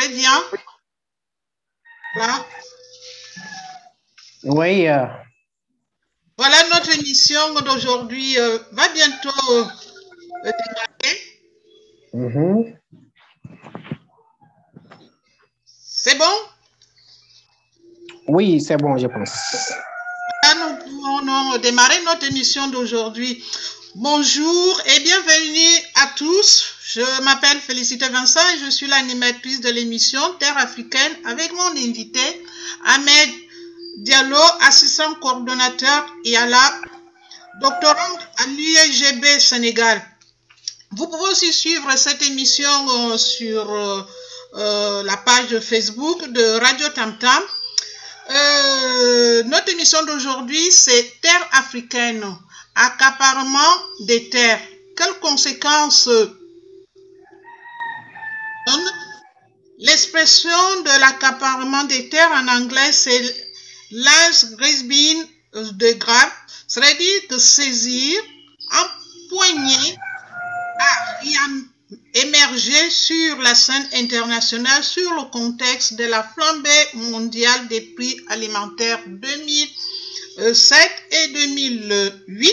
Très bien. Là. Oui. euh, Voilà notre émission d'aujourd'hui euh, va bientôt euh, démarrer. mhm. C'est bon? Oui, c'est bon, je pense. Nous pouvons démarrer notre émission d'aujourd'hui. Bonjour et bienvenue à tous. Je m'appelle Félicité Vincent et je suis l'animatrice de l'émission Terre africaine avec mon invité Ahmed Diallo, assistant coordonnateur IALA, doctorant à l'UEGB Sénégal. Vous pouvez aussi suivre cette émission euh, sur euh, euh, la page Facebook de Radio Tam Tam. Euh, notre émission d'aujourd'hui, c'est Terre africaine, accaparement des terres. Quelles conséquences donne L'expression de l'accaparement des terres en anglais, c'est large grasping de grab, c'est-à-dire de saisir, empoigner, émerger sur la scène internationale sur le contexte de la flambée mondiale des prix alimentaires 2007 et 2008.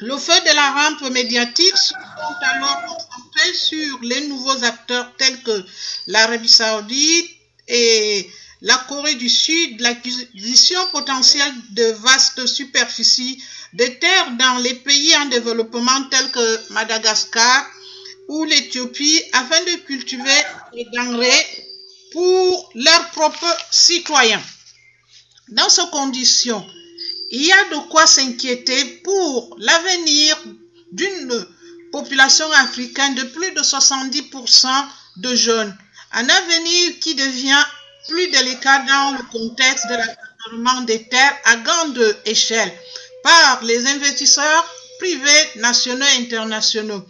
Le feu de la rampe médiatique se sont alors concentrés sur les nouveaux acteurs tels que l'Arabie saoudite et la Corée du Sud, l'acquisition potentielle de vastes superficies de terres dans les pays en développement tels que Madagascar ou l'Éthiopie afin de cultiver les denrées pour leurs propres citoyens. Dans ces conditions, il y a de quoi s'inquiéter pour l'avenir d'une population africaine de plus de 70% de jeunes. Un avenir qui devient plus délicat dans le contexte de l'accaparement des terres à grande échelle par les investisseurs privés nationaux et internationaux.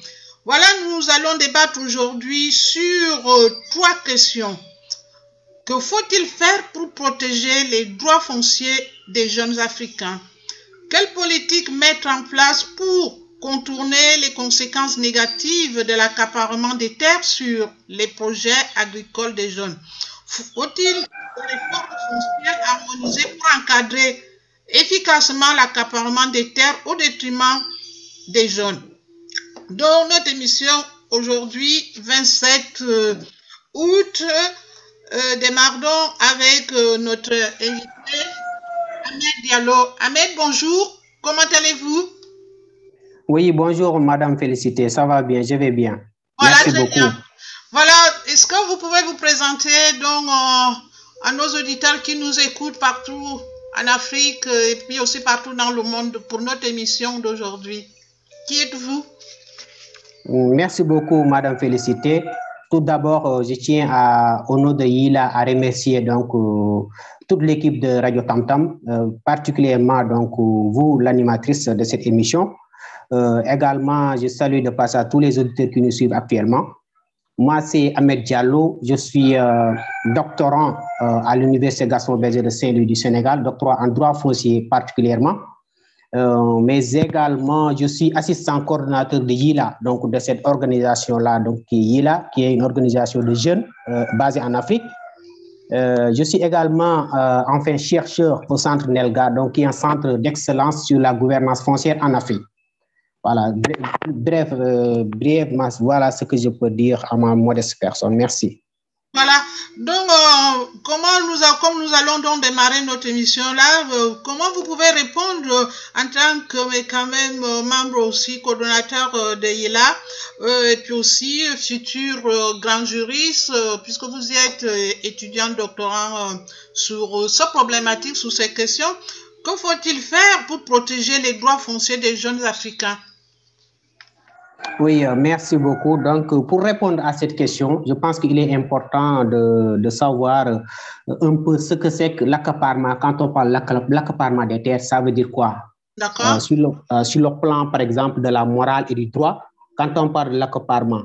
Voilà, nous allons débattre aujourd'hui sur euh, trois questions. Que faut-il faire pour protéger les droits fonciers des jeunes Africains? Quelle politique mettre en place pour contourner les conséquences négatives de l'accaparement des terres sur les projets agricoles des jeunes? Faut-il des réformes foncières harmonisées pour encadrer efficacement l'accaparement des terres au détriment des jeunes? Dans notre émission aujourd'hui, 27 euh, août, euh, démarrons avec euh, notre invité, Ahmed Diallo. Ahmed, bonjour, comment allez-vous? Oui, bonjour, Madame Félicité. Ça va bien, je vais bien. Voilà, Merci très beaucoup. bien. Voilà, est-ce que vous pouvez vous présenter donc euh, à nos auditeurs qui nous écoutent partout en Afrique et puis aussi partout dans le monde pour notre émission d'aujourd'hui? Qui êtes-vous? Merci beaucoup, Madame Félicité. Tout d'abord, euh, je tiens au nom de Yila à remercier donc euh, toute l'équipe de Radio Tam Tam, euh, particulièrement donc euh, vous, l'animatrice de cette émission. Également, je salue de passage à tous les auditeurs qui nous suivent actuellement. Moi, c'est Ahmed Diallo. Je suis doctorant à l'Université Gaston Berger de Saint-Louis du Sénégal, doctorant en droit foncier particulièrement. Euh, mais également, je suis assistant coordinateur de YILA, donc de cette organisation-là, donc qui est YILA, qui est une organisation de jeunes euh, basée en Afrique. Euh, je suis également, enfin, chercheur au centre NELGA, donc qui est un centre d'excellence sur la gouvernance foncière en Afrique. Voilà, bref, brièvement, voilà ce que je peux dire à ma modeste personne. Merci. Voilà. Donc, euh, comment nous, a- comme nous allons donc démarrer notre émission là, euh, comment vous pouvez répondre euh, en tant que mais quand même euh, membre aussi coordonnateur euh, de IELA euh, et puis aussi futur grand juriste puisque vous êtes étudiant doctorant sur cette problématique, sur ces questions. Que faut-il faire pour protéger les droits fonciers des jeunes Africains? Oui, euh, merci beaucoup. Donc, euh, pour répondre à cette question, je pense qu'il est important de, de savoir euh, un peu ce que c'est que l'accaparement. Quand on parle d'acca- l'accaparement des terres, ça veut dire quoi? D'accord Euh, sur, le, euh, sur le plan, par exemple, de la morale et du droit, quand on parle de l'accaparement,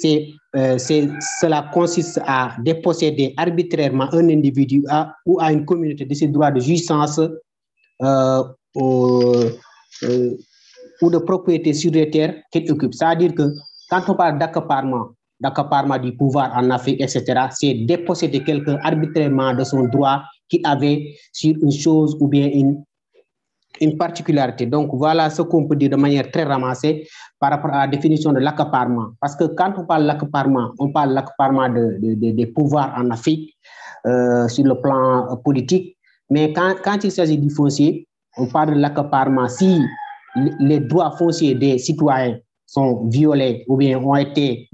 c'est, euh, c'est, cela consiste à déposséder arbitrairement un individu à- ou à une communauté de ses droits de jouissance au- ou de propriété sur les terres qu'elle occupe. C'est-à-dire que quand on parle d'accaparement, d'accaparement du pouvoir en Afrique, etc., c'est déposséder quelqu'un arbitrairement de son droit qu'il avait sur une chose ou bien une, une particularité. Donc, voilà ce qu'on peut dire de manière très ramassée par rapport à la définition de l'accaparement. Parce que quand on parle de l'accaparement, on parle de l'accaparement de, de, de, des pouvoirs en Afrique euh, sur le plan politique. Mais quand, quand il s'agit du foncier, on parle de si les droits fonciers des citoyens sont violés ou bien ont été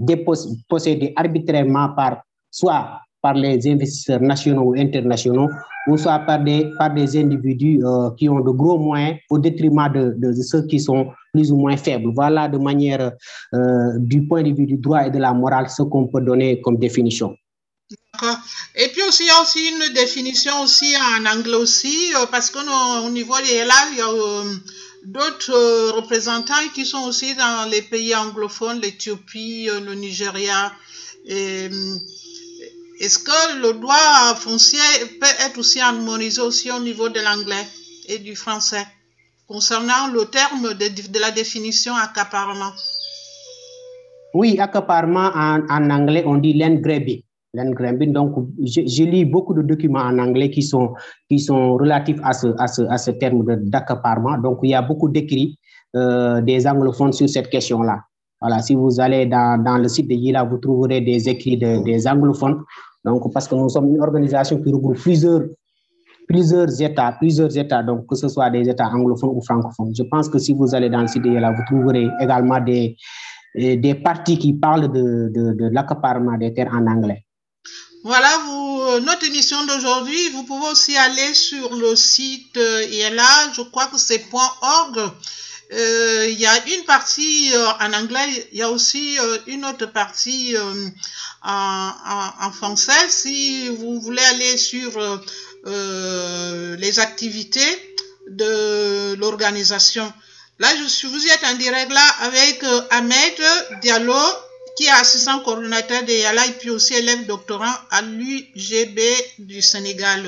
possédés arbitrairement par soit par les investisseurs nationaux ou internationaux ou soit par des, par des individus euh, qui ont de gros moyens au détriment de, ceux qui sont plus ou moins faibles. Voilà de manière, euh, du point de vue du droit et de la morale, ce qu'on peut donner comme définition. Et puis aussi, il y a aussi une définition aussi en anglais aussi, euh, parce qu'au niveau des là, il y a d'autres euh, représentants qui sont aussi dans les pays anglophones, l'Éthiopie, le Nigeria. Et, est-ce que le droit foncier peut être aussi harmonisé aussi au niveau de l'anglais et du français concernant le terme de, de la définition accaparement? Oui, accaparement en, en anglais, on dit land grabbing. Grabbing. Donc, je, lis beaucoup de documents en anglais qui sont, qui sont relatifs à ce, à ce, à ce terme d'accaparement. Donc, il y a beaucoup d'écrits euh, des anglophones sur cette question-là. Voilà, si vous allez dans, dans le site de Yila, vous trouverez des écrits de, des anglophones. Donc, parce que nous sommes une organisation qui regroupe plusieurs, plusieurs États, plusieurs États, donc que ce soit des États anglophones ou francophones. Je pense que si vous allez dans le site de Yila, vous trouverez également des, des parties qui parlent de, de, de l'accaparement des terres en anglais. Voilà, vous, notre émission d'aujourd'hui, vous pouvez aussi aller sur le site euh, ILA, je crois que c'est .org. Euh, il y a une partie euh, en anglais, il y a aussi euh, une autre partie en, en, en, français. Si vous voulez aller sur les activités de l'organisation. Là, je suis, vous êtes en direct là avec Ahmed Diallo, qui est assistant coordonnateur de Yala et puis aussi élève doctorant à l'UGB du Sénégal.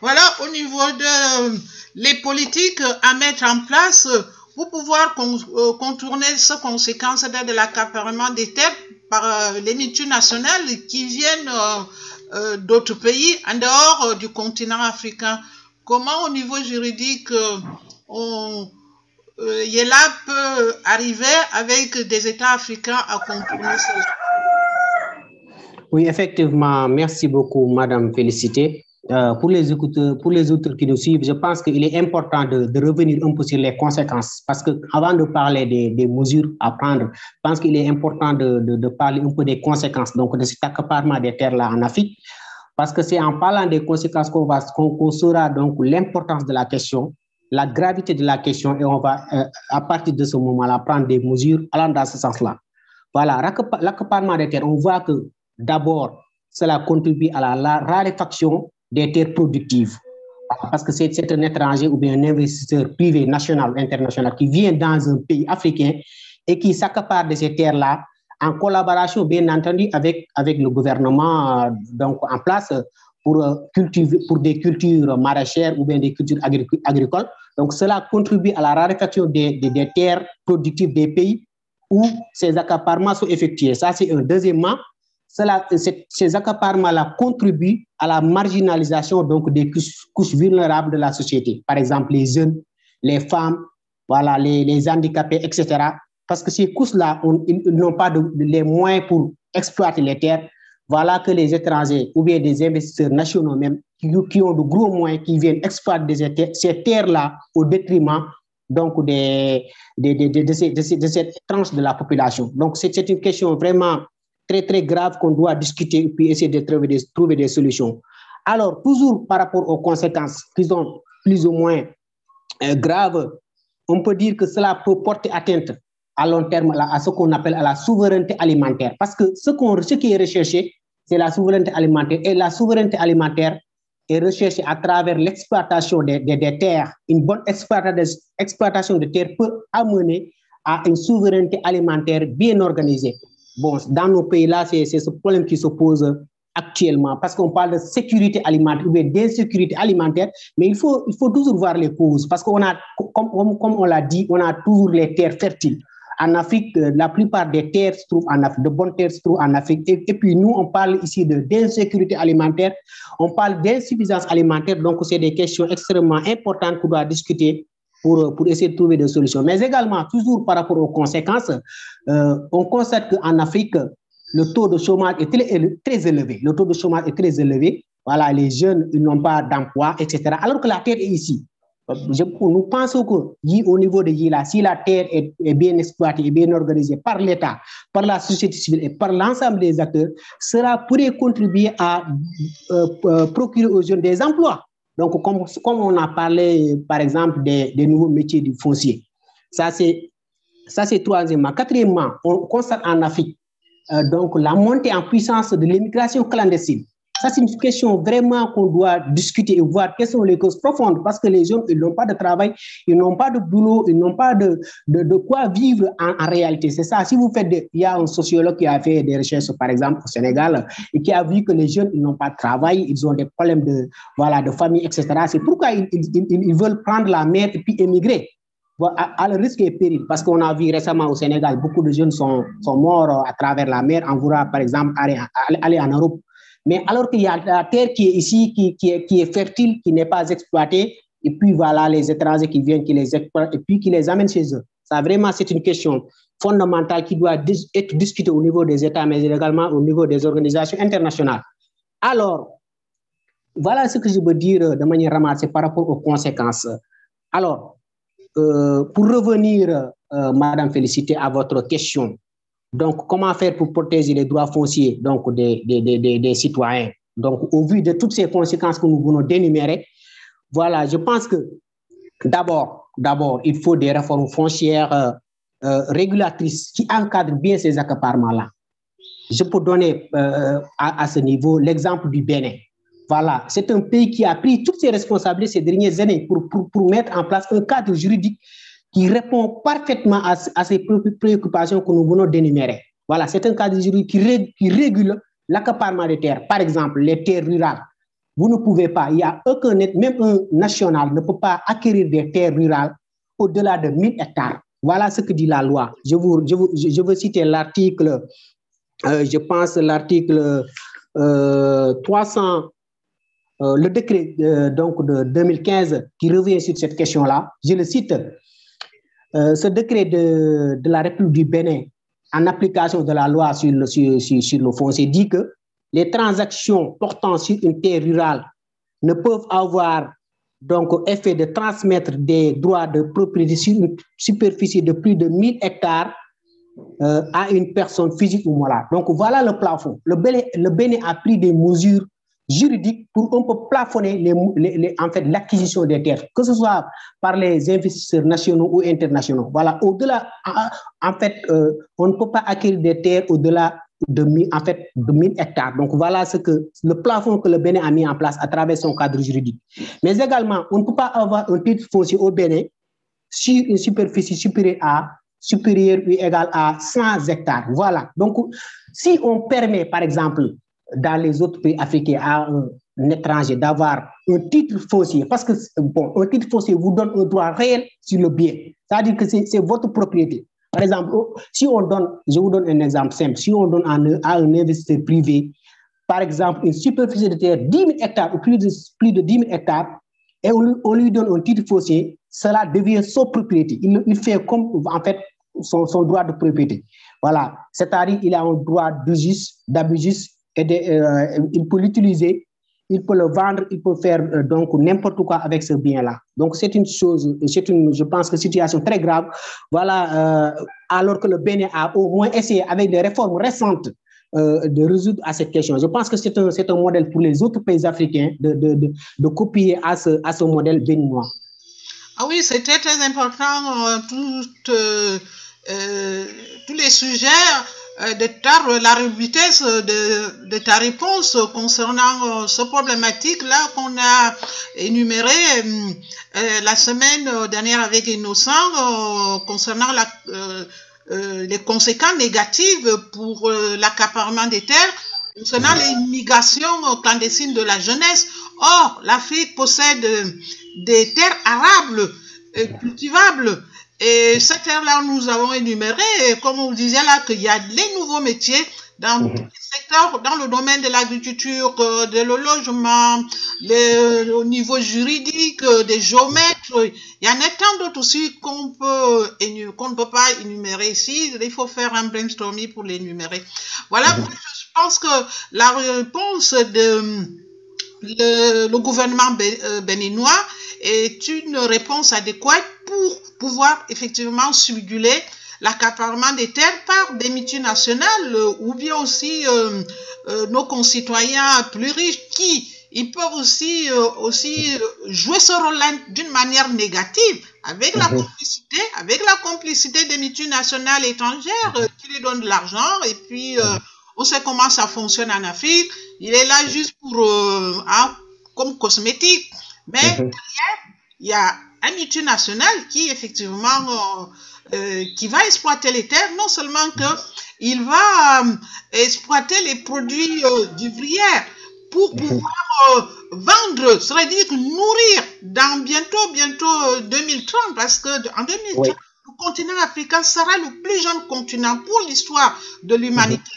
Voilà, au niveau de les politiques à mettre en place pour pouvoir contourner ces conséquences de l'accaparement des terres par euh, les multinationales qui viennent euh, euh, d'autres pays en dehors du continent africain. Comment au niveau juridique on euh, Yela peut arriver avec des États africains à contourner. Oui, effectivement. Merci beaucoup, Madame Félicité. Euh, pour, les écouteurs, pour les autres qui nous suivent, je pense qu'il est important de, revenir un peu sur les conséquences. Parce que avant de parler des, mesures à prendre, je pense qu'il est important de, parler un peu des conséquences donc de cet accaparement des terres-là en Afrique. Parce que c'est en parlant des conséquences qu'on qu saura donc l'importance de la question la gravité de la question et on va, euh, à partir de ce moment-là, prendre des mesures allant dans ce sens-là. Voilà, l'accaparement des terres, on voit que d'abord, cela contribue à la, raréfaction des terres productives. Parce que c'est un étranger ou bien un investisseur privé, national ou international qui vient dans un pays africain et qui s'accapare de ces terres-là en collaboration, bien entendu, avec, avec le gouvernement euh, donc, en place pour, cultiver, pour des cultures maraîchères ou bien des cultures agricoles. Donc, cela contribue à la raréfaction des, terres productives des pays où ces accaparements sont effectués. Ça, c'est un. Deuxièmement, cela, ces accaparements-là contribuent à la marginalisation donc, des couches, vulnérables de la société. Par exemple, les jeunes, les femmes, voilà, les, handicapés, etc. Parce que ces couches-là, n'ont pas les moyens pour exploiter les terres voilà que les étrangers ou bien des investisseurs nationaux même qui, ont de gros moyens qui viennent exploiter ces terres-là au détriment donc des, de, de, de, cette tranche de la population. Donc c'est une question vraiment très très grave qu'on doit discuter et puis essayer de trouver des, trouver des solutions. Alors toujours par rapport aux conséquences qui sont plus ou moins euh, graves, on peut dire que cela peut porter atteinte à long terme à ce qu'on appelle à la souveraineté alimentaire. Parce que ce, qu'on, ce qui est recherché, c'est la souveraineté alimentaire. Et la souveraineté alimentaire est recherchée à travers l'exploitation des, des, terres. Une bonne exploitation de terres peut amener à une souveraineté alimentaire bien organisée. Bon, dans nos pays-là, c'est, ce problème qui se pose actuellement parce qu'on parle de sécurité alimentaire ou d'insécurité alimentaire, mais il faut, il faut toujours voir les causes parce qu'on a, comme, comme on l'a dit, on a toujours les terres fertiles en Afrique, la plupart des terres se trouvent en Afrique, de bonnes terres se trouvent en Afrique. Et, puis nous, on parle ici d'insécurité alimentaire, on parle d'insuffisance alimentaire. Donc, c'est des questions extrêmement importantes qu'on doit discuter pour, pour essayer de trouver des solutions. Mais également, toujours par rapport aux conséquences, on constate qu'en Afrique, le taux de chômage est très, très élevé. Le taux de chômage est très élevé. Voilà, les jeunes n'ont pas d'emploi, etc. Alors que la terre est ici. Nous pensons qu'au niveau de Yila, si la terre est, bien exploitée et bien organisée par l'État, par la société civile et par l'ensemble des acteurs, cela pourrait contribuer à euh, euh, procurer aux jeunes des emplois. Donc, comme, on a parlé, par exemple, des, nouveaux métiers du foncier. Ça, c'est ça, c'est troisièmement. Quatrièmement, on constate en Afrique euh, donc la montée en puissance de l'immigration clandestine. Ça, c'est une question vraiment qu'on doit discuter et voir quelles sont les causes profondes parce que les gens, ils n'ont pas de travail, ils n'ont pas de boulot, ils n'ont pas de, de, quoi vivre en, en réalité. C'est ça. Si vous faites, il y a un sociologue qui a fait des recherches, par exemple, au Sénégal, et qui a vu que les jeunes, ils n'ont pas de travail, ils ont des problèmes de, voilà, de famille, etc. C'est pourquoi ils, ils, ils veulent prendre la mer et puis émigrer à, le risque et péril, parce qu'on a vu récemment au Sénégal, beaucoup de jeunes sont, sont morts à travers la mer en voulant, par exemple, aller, aller en Europe. Mais alors qu'il y a la terre qui est ici, qui, qui, est, qui est fertile, qui n'est pas exploitée, et puis voilà les étrangers qui viennent, qui les exploitent, et puis qui les amènent chez eux. Ça, vraiment, c'est une question fondamentale qui doit être discutée au niveau des États, mais également au niveau des organisations internationales. Alors, voilà ce que je veux dire de manière ramassée par rapport aux conséquences. Alors, euh, pour revenir, euh, Madame Félicité, à votre question, donc comment faire pour protéger les droits fonciers donc des, des, des, des citoyens? Donc, au vu de toutes ces conséquences que nous venons d'énumérer, voilà, je pense que d'abord, d'abord, il faut des réformes foncières euh, euh, régulatrices qui encadrent bien ces accaparements-là. Je peux donner euh, à, ce niveau l'exemple du Bénin. Voilà, c'est un pays qui a pris toutes ses responsabilités ces dernières années pour, pour, pour mettre en place un cadre juridique qui répond parfaitement à, ces préoccupations que nous venons d'énumérer. Voilà, c'est un cadre juridique qui, qui régule l'accaparement des terres. Par exemple, les terres rurales. Vous ne pouvez pas, il n'y a aucun, même un national ne peut pas acquérir des terres rurales au-delà de 1000 hectares. Voilà ce que dit la loi. Je, vous, je, vous, je veux citer l'article, euh, je pense l'article euh, 300, euh, le décret donc de 2015 qui revient sur cette question-là. Je le cite. Euh, ce décret de, la République du Bénin, en application de la loi sur le foncier, dit que les transactions portant sur une terre rurale ne peuvent avoir donc effet de transmettre des droits de propriété sur une superficie de plus de 1000 hectares euh, à une personne physique ou morale. Donc voilà le plafond. Le Bénin, le Bénin a pris des mesures juridique pour un peu plafonner en fait l'acquisition des terres, que ce soit par les investisseurs nationaux ou internationaux. Voilà, au-delà, en fait, euh, on ne peut pas acquérir des terres au-delà de, en fait, 1000 hectares. Donc voilà ce que le plafond que le Bénin a mis en place à travers son cadre juridique. Mais également, on ne peut pas avoir un titre foncier au Bénin sur une superficie supérieure à supérieure ou égale à 100 hectares. Voilà. Donc, si on permet, par exemple, dans les autres pays africains à un, étranger d'avoir un titre foncier, parce que bon, un titre foncier vous donne un droit réel sur le bien. C'est-à-dire que c'est votre propriété. Par exemple, si on donne, je vous donne un exemple simple, si on donne à un, investisseur privé, par exemple, une superficie de terre 10 000 hectares ou plus de, plus de 10 000 hectares, et on lui, on lui donne un titre foncier, cela devient son propriété. Il, fait comme, en fait, son, son droit de propriété. Voilà. C'est-à-dire qu'il a un droit d'usure, d'abus euh, il peut l'utiliser, il peut le vendre, il peut faire euh, donc n'importe quoi avec ce bien-là. Donc c'est une chose, c'est une, je pense que situation très grave. Voilà, euh, alors que le Bénin a au moins essayé avec les réformes récentes de résoudre à cette question. Je pense que c'est un, un modèle pour les autres pays africains de, de, de, copier à ce, à ce modèle béninois. Ah oui, c'était très important, tout, tous les sujets de ta, la vitesse de, de, ta réponse concernant ce problématique-là qu'on a énuméré euh, la semaine dernière avec Innocent euh, concernant euh, les conséquences négatives pour l'accaparement des terres concernant l'immigration clandestine de la jeunesse. Or, l'Afrique possède des terres arables, cultivables, Et cette terre-là, nous avons énuméré, comme on disait là, qu'il y a les nouveaux métiers dans Mhm. tous les secteurs, dans le domaine de l'agriculture, euh, de le logement, les- au niveau juridique, euh, des géomètres. Il y en a tant d'autres aussi qu'on peut qu'on ne peut pas énumérer ici. Il faut faire un brainstorming pour les énumérer. Voilà, Mhm. je pense que la réponse de le, le gouvernement euh, béninois est une réponse adéquate pour pouvoir effectivement stimuler l'accaparement des terres par des multinationales euh, ou bien aussi euh, euh, nos concitoyens plus riches qui ils peuvent aussi euh, aussi jouer ce rôle-là d'une manière négative avec la Mhm. complicité avec la complicité des multinationales étrangères euh, qui lui donnent de l'argent et puis euh, on sait comment ça fonctionne en Afrique il est là juste pour euh, hein, comme cosmétique mais Mhm. il y a un multinational qui effectivement euh, euh, qui va exploiter les terres, non seulement que il va exploiter les produits euh, d'ouvrières pour Mhm. pouvoir vendre, c'est-à-dire nourrir dans bientôt, bientôt euh, 2030, parce que en 2030, Oui. le continent africain sera le plus jeune continent pour l'histoire de l'humanité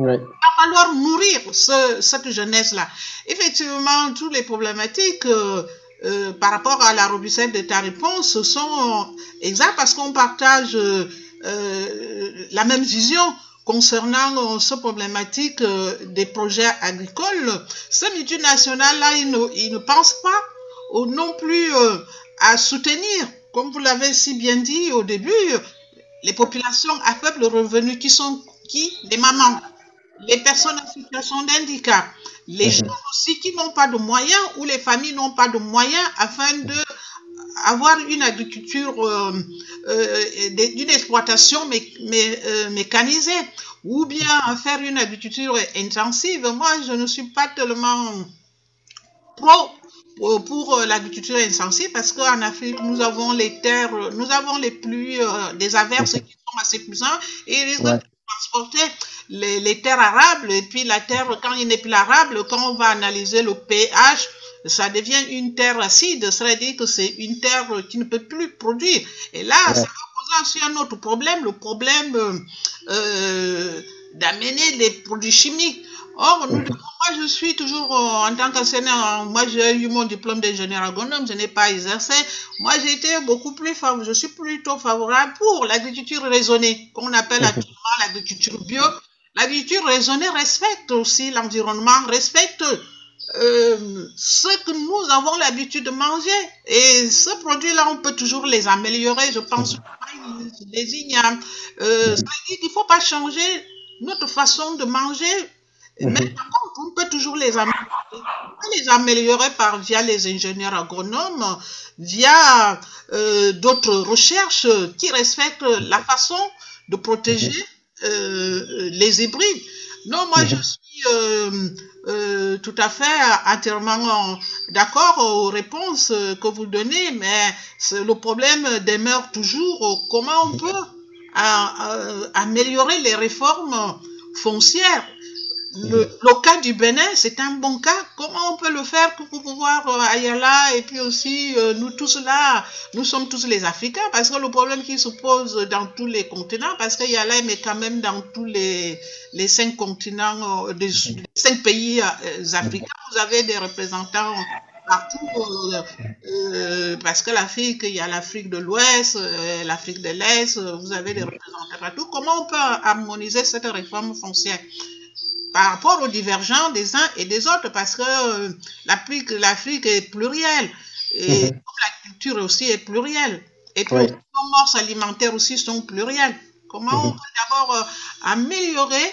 Oui. va falloir nourrir ce- cette jeunesse-là. Effectivement, toutes les problématiques euh, euh, par rapport à la robustesse de ta réponse sont exactes parce qu'on partage euh, la même vision concernant euh, ce problématique des projets agricoles. Ces multinationales-là, ils ne, ils ne pensent pas non plus à soutenir, comme vous l'avez si bien dit au début, les populations à faible revenu qui sont qui Les mamans les personnes en situation d'handicap, les Mhm. gens aussi qui n'ont pas de moyens ou les familles n'ont pas de moyens afin de avoir une agriculture, euh, euh, d'une exploitation mé- mé- euh, mécanisée ou bien faire une agriculture intensive. Moi, je ne suis pas tellement pro pour, pour, euh, l'agriculture intensive parce qu'en Afrique, nous avons les terres, nous avons les pluies, euh, des averses qui sont assez puissantes et Ouais. de transporter les, les terres arables et puis la terre, quand il n'est plus arable, quand on va analyser le pH, ça devient une terre acide, c'est-à-dire que c'est une terre qui ne peut plus produire. Et là, Ouais. ça va poser aussi un autre problème, le problème euh, euh, d'amener des produits chimiques. Or, nous, moi, je suis toujours, euh, en tant qu'enseignant, moi, j'ai eu mon diplôme d'ingénieur agronome, je n'ai pas exercé. Moi, j'ai été beaucoup plus favorable, je suis plutôt favorable pour l'agriculture raisonnée, qu'on appelle actuellement l'agriculture bio. L'agriculture raisonnée respecte aussi l'environnement, respecte euh, ce que nous avons l'habitude de manger. Et ce produit-là, on peut toujours les améliorer. Je pense les ignames. Euh, ça veut dire qu'il ne faut pas changer notre façon de manger. Mais Mhm. par contre, on peut toujours les améliorer. On peut les améliorer par, via les ingénieurs agronomes, via euh, d'autres recherches qui respectent la façon de protéger euh, les hybrides. Non, moi, je Mhm. suis euh, tout à fait entièrement d'accord aux réponses que vous donnez, mais le problème demeure toujours comment on peut à- à- améliorer les réformes foncières? Le, le cas du Bénin, c'est un bon cas. Comment on peut le faire pour pouvoir euh, Ayala et puis aussi euh, nous tous là, nous sommes tous les Africains parce que le problème qui se pose dans tous les continents, parce que Ayala est quand même dans tous les, les cinq continents, euh, des, des cinq pays euh, africains, vous avez des représentants partout euh, euh, parce que l'Afrique, il y a l'Afrique de l'Ouest, euh, l'Afrique de l'Est, vous avez des représentants partout. Comment on peut harmoniser cette réforme foncière? Par rapport aux divergents des uns et des autres parce que euh, l'Afrique, est plurielle et Mhm. comme la culture aussi est plurielle et puis Oui. nos morses alimentaires aussi sont plurielles. Comment on Mhm. peut d'abord euh, améliorer,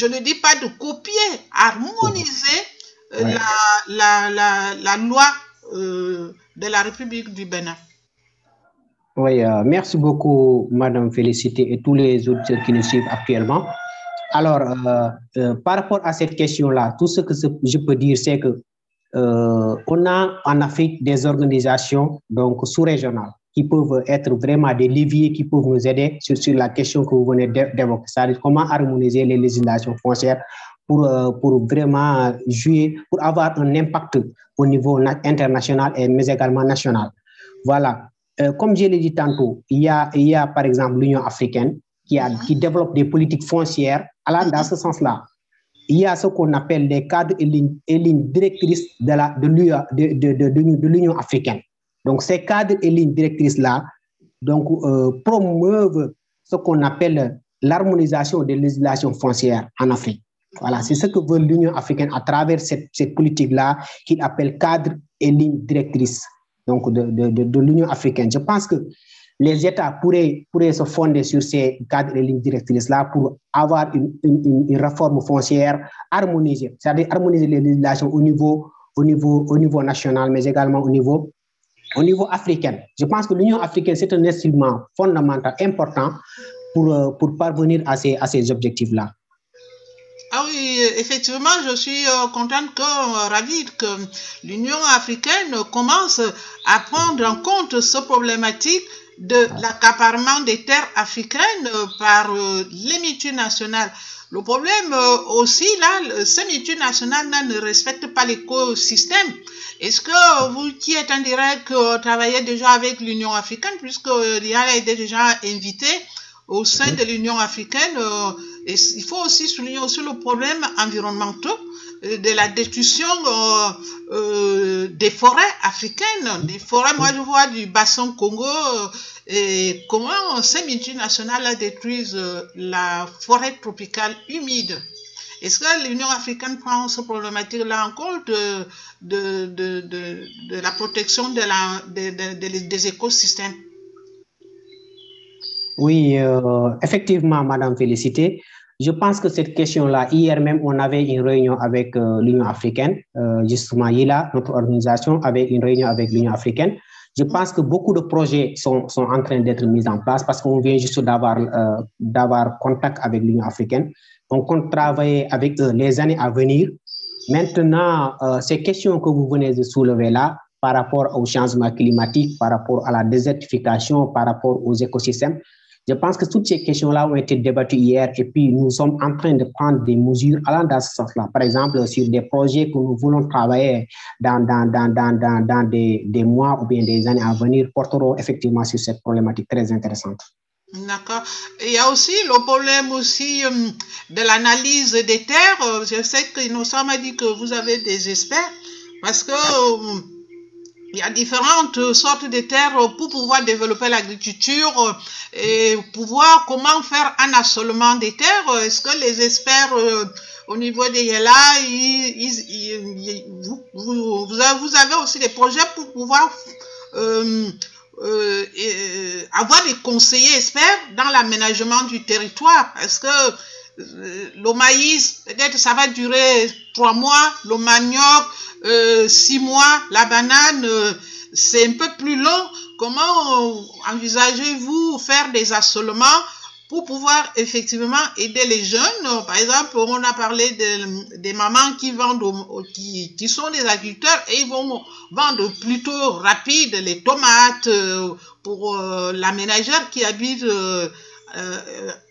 je ne dis pas de copier, harmoniser euh, la, la, la, la loi de la République du Bénin. Oui, merci beaucoup, Madame Félicité et tous les autres qui nous suivent actuellement. Alors, euh, euh, par rapport à cette question-là, tout ce que je peux dire, c'est que euh, on a en Afrique des organisations donc sous-régionales qui peuvent être vraiment des leviers qui peuvent nous aider sur, la question que vous venez d'é- d'évoquer, c'est-à-dire comment harmoniser les législations foncières pour, pour vraiment jouer, pour avoir un impact au niveau na- international et mais également national. Voilà. comme je l'ai dit tantôt, il y a, il y a par exemple l'Union africaine qui, a, développe des politiques foncières allant dans ce sens-là. Il y a ce qu'on appelle les cadres et lignes, lignes directrices de l'Union africaine. Donc, ces cadres et lignes directrices-là donc, euh, promeuvent ce qu'on appelle l'harmonisation des législations foncières en Afrique. Voilà, c'est ce que veut l'Union africaine à travers cette, politique-là qu'il appelle cadre et ligne directrice donc de l'Union africaine. Je pense que les États pourraient, pourraient se fonder sur ces cadres et lignes directrices-là pour avoir une, une, une, réforme foncière harmonisée, c'est-à-dire harmoniser les législations au niveau, au, niveau, au niveau national, mais également au niveau, au niveau africain. Je pense que l'Union africaine, c'est un instrument fondamental, important pour, pour parvenir à ces, à ces objectifs-là. Ah oui, effectivement, je suis contente que, ravie que l'Union africaine commence à prendre en compte ce problématique de l'accaparement des terres africaines par les multinationales. Le problème aussi, là, ces multinationales ne respectent pas l'écosystème. Est-ce que vous qui êtes en direct travaillez déjà avec l'Union africaine, puisque l'IA a été déjà invité au sein de l'Union africaine il faut aussi souligner aussi le problème environnemental de la destruction euh, euh, des forêts africaines, des forêts, moi je vois du bassin Congo, euh, et comment ces multinationales détruisent la forêt tropicale humide. Est-ce que l'Union africaine prend ce problématique-là en compte de, la protection des écosystèmes? Oui, effectivement, Madame Félicité. Je pense que cette question-là, hier même, on avait une réunion avec euh, l'Union africaine, euh, justement, là, notre organisation avait une réunion avec l'Union africaine. Je pense que beaucoup de projets sont, sont en train d'être mis en place parce qu'on vient juste d'avoir euh, contact avec l'Union africaine. On compte travailler avec les années à venir. Maintenant, ces questions que vous venez de soulever là, par rapport au changement climatique, par rapport à la désertification, par rapport aux écosystèmes, je pense que toutes ces questions-là ont été débattues hier et puis nous sommes en train de prendre des mesures allant dans ce sens-là. Par exemple, sur des projets que nous voulons travailler dans, dans, dans, dans, dans, des, des mois ou bien des années à venir porteront effectivement sur cette problématique très intéressante. D'accord. Il y a aussi le problème aussi de l'analyse des terres. Je sais que Innocent m'a dit que vous avez des experts parce que il y a différentes sortes de terres pour pouvoir développer l'agriculture et pouvoir comment faire un assolement des terres. Est-ce que les experts euh, au niveau des vous, vous, avez aussi des projets pour pouvoir euh, euh, avoir des conseillers experts dans l'aménagement du territoire? Est-ce que le maïs, peut-être ça va durer trois mois, le manioc, euh, six mois, la banane, euh, c'est un peu plus long. Comment envisagez-vous faire des assolements pour pouvoir effectivement aider les jeunes? Par exemple, on a parlé de, des mamans qui vendent, qui, sont des agriculteurs et ils vont vendre plutôt rapide les tomates euh, pour la ménagère qui habite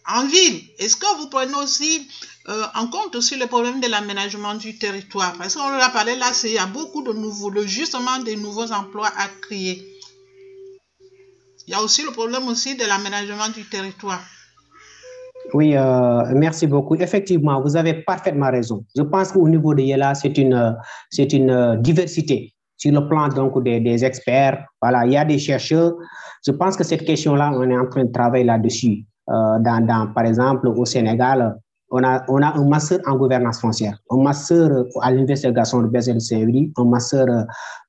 en ville. Est-ce que vous prenez aussi euh, en compte aussi le problème de l'aménagement du territoire? Parce qu'on l'a parlé là, il y a beaucoup de nouveaux, justement des nouveaux emplois à créer. Il y a aussi le problème aussi de l'aménagement du territoire. Oui, euh, merci beaucoup. Effectivement, vous avez parfaitement raison. Je pense qu'au niveau de Yela, c'est une, c'est une diversité sur le plan donc des, des, experts. Voilà, il y a des chercheurs. Je pense que cette question-là, on est en train de travailler là-dessus. Euh, dans, par exemple, au Sénégal, on a, on a un master en gouvernance foncière, un master à l'Université de Gasson de Bézé de Saint-Louis, un master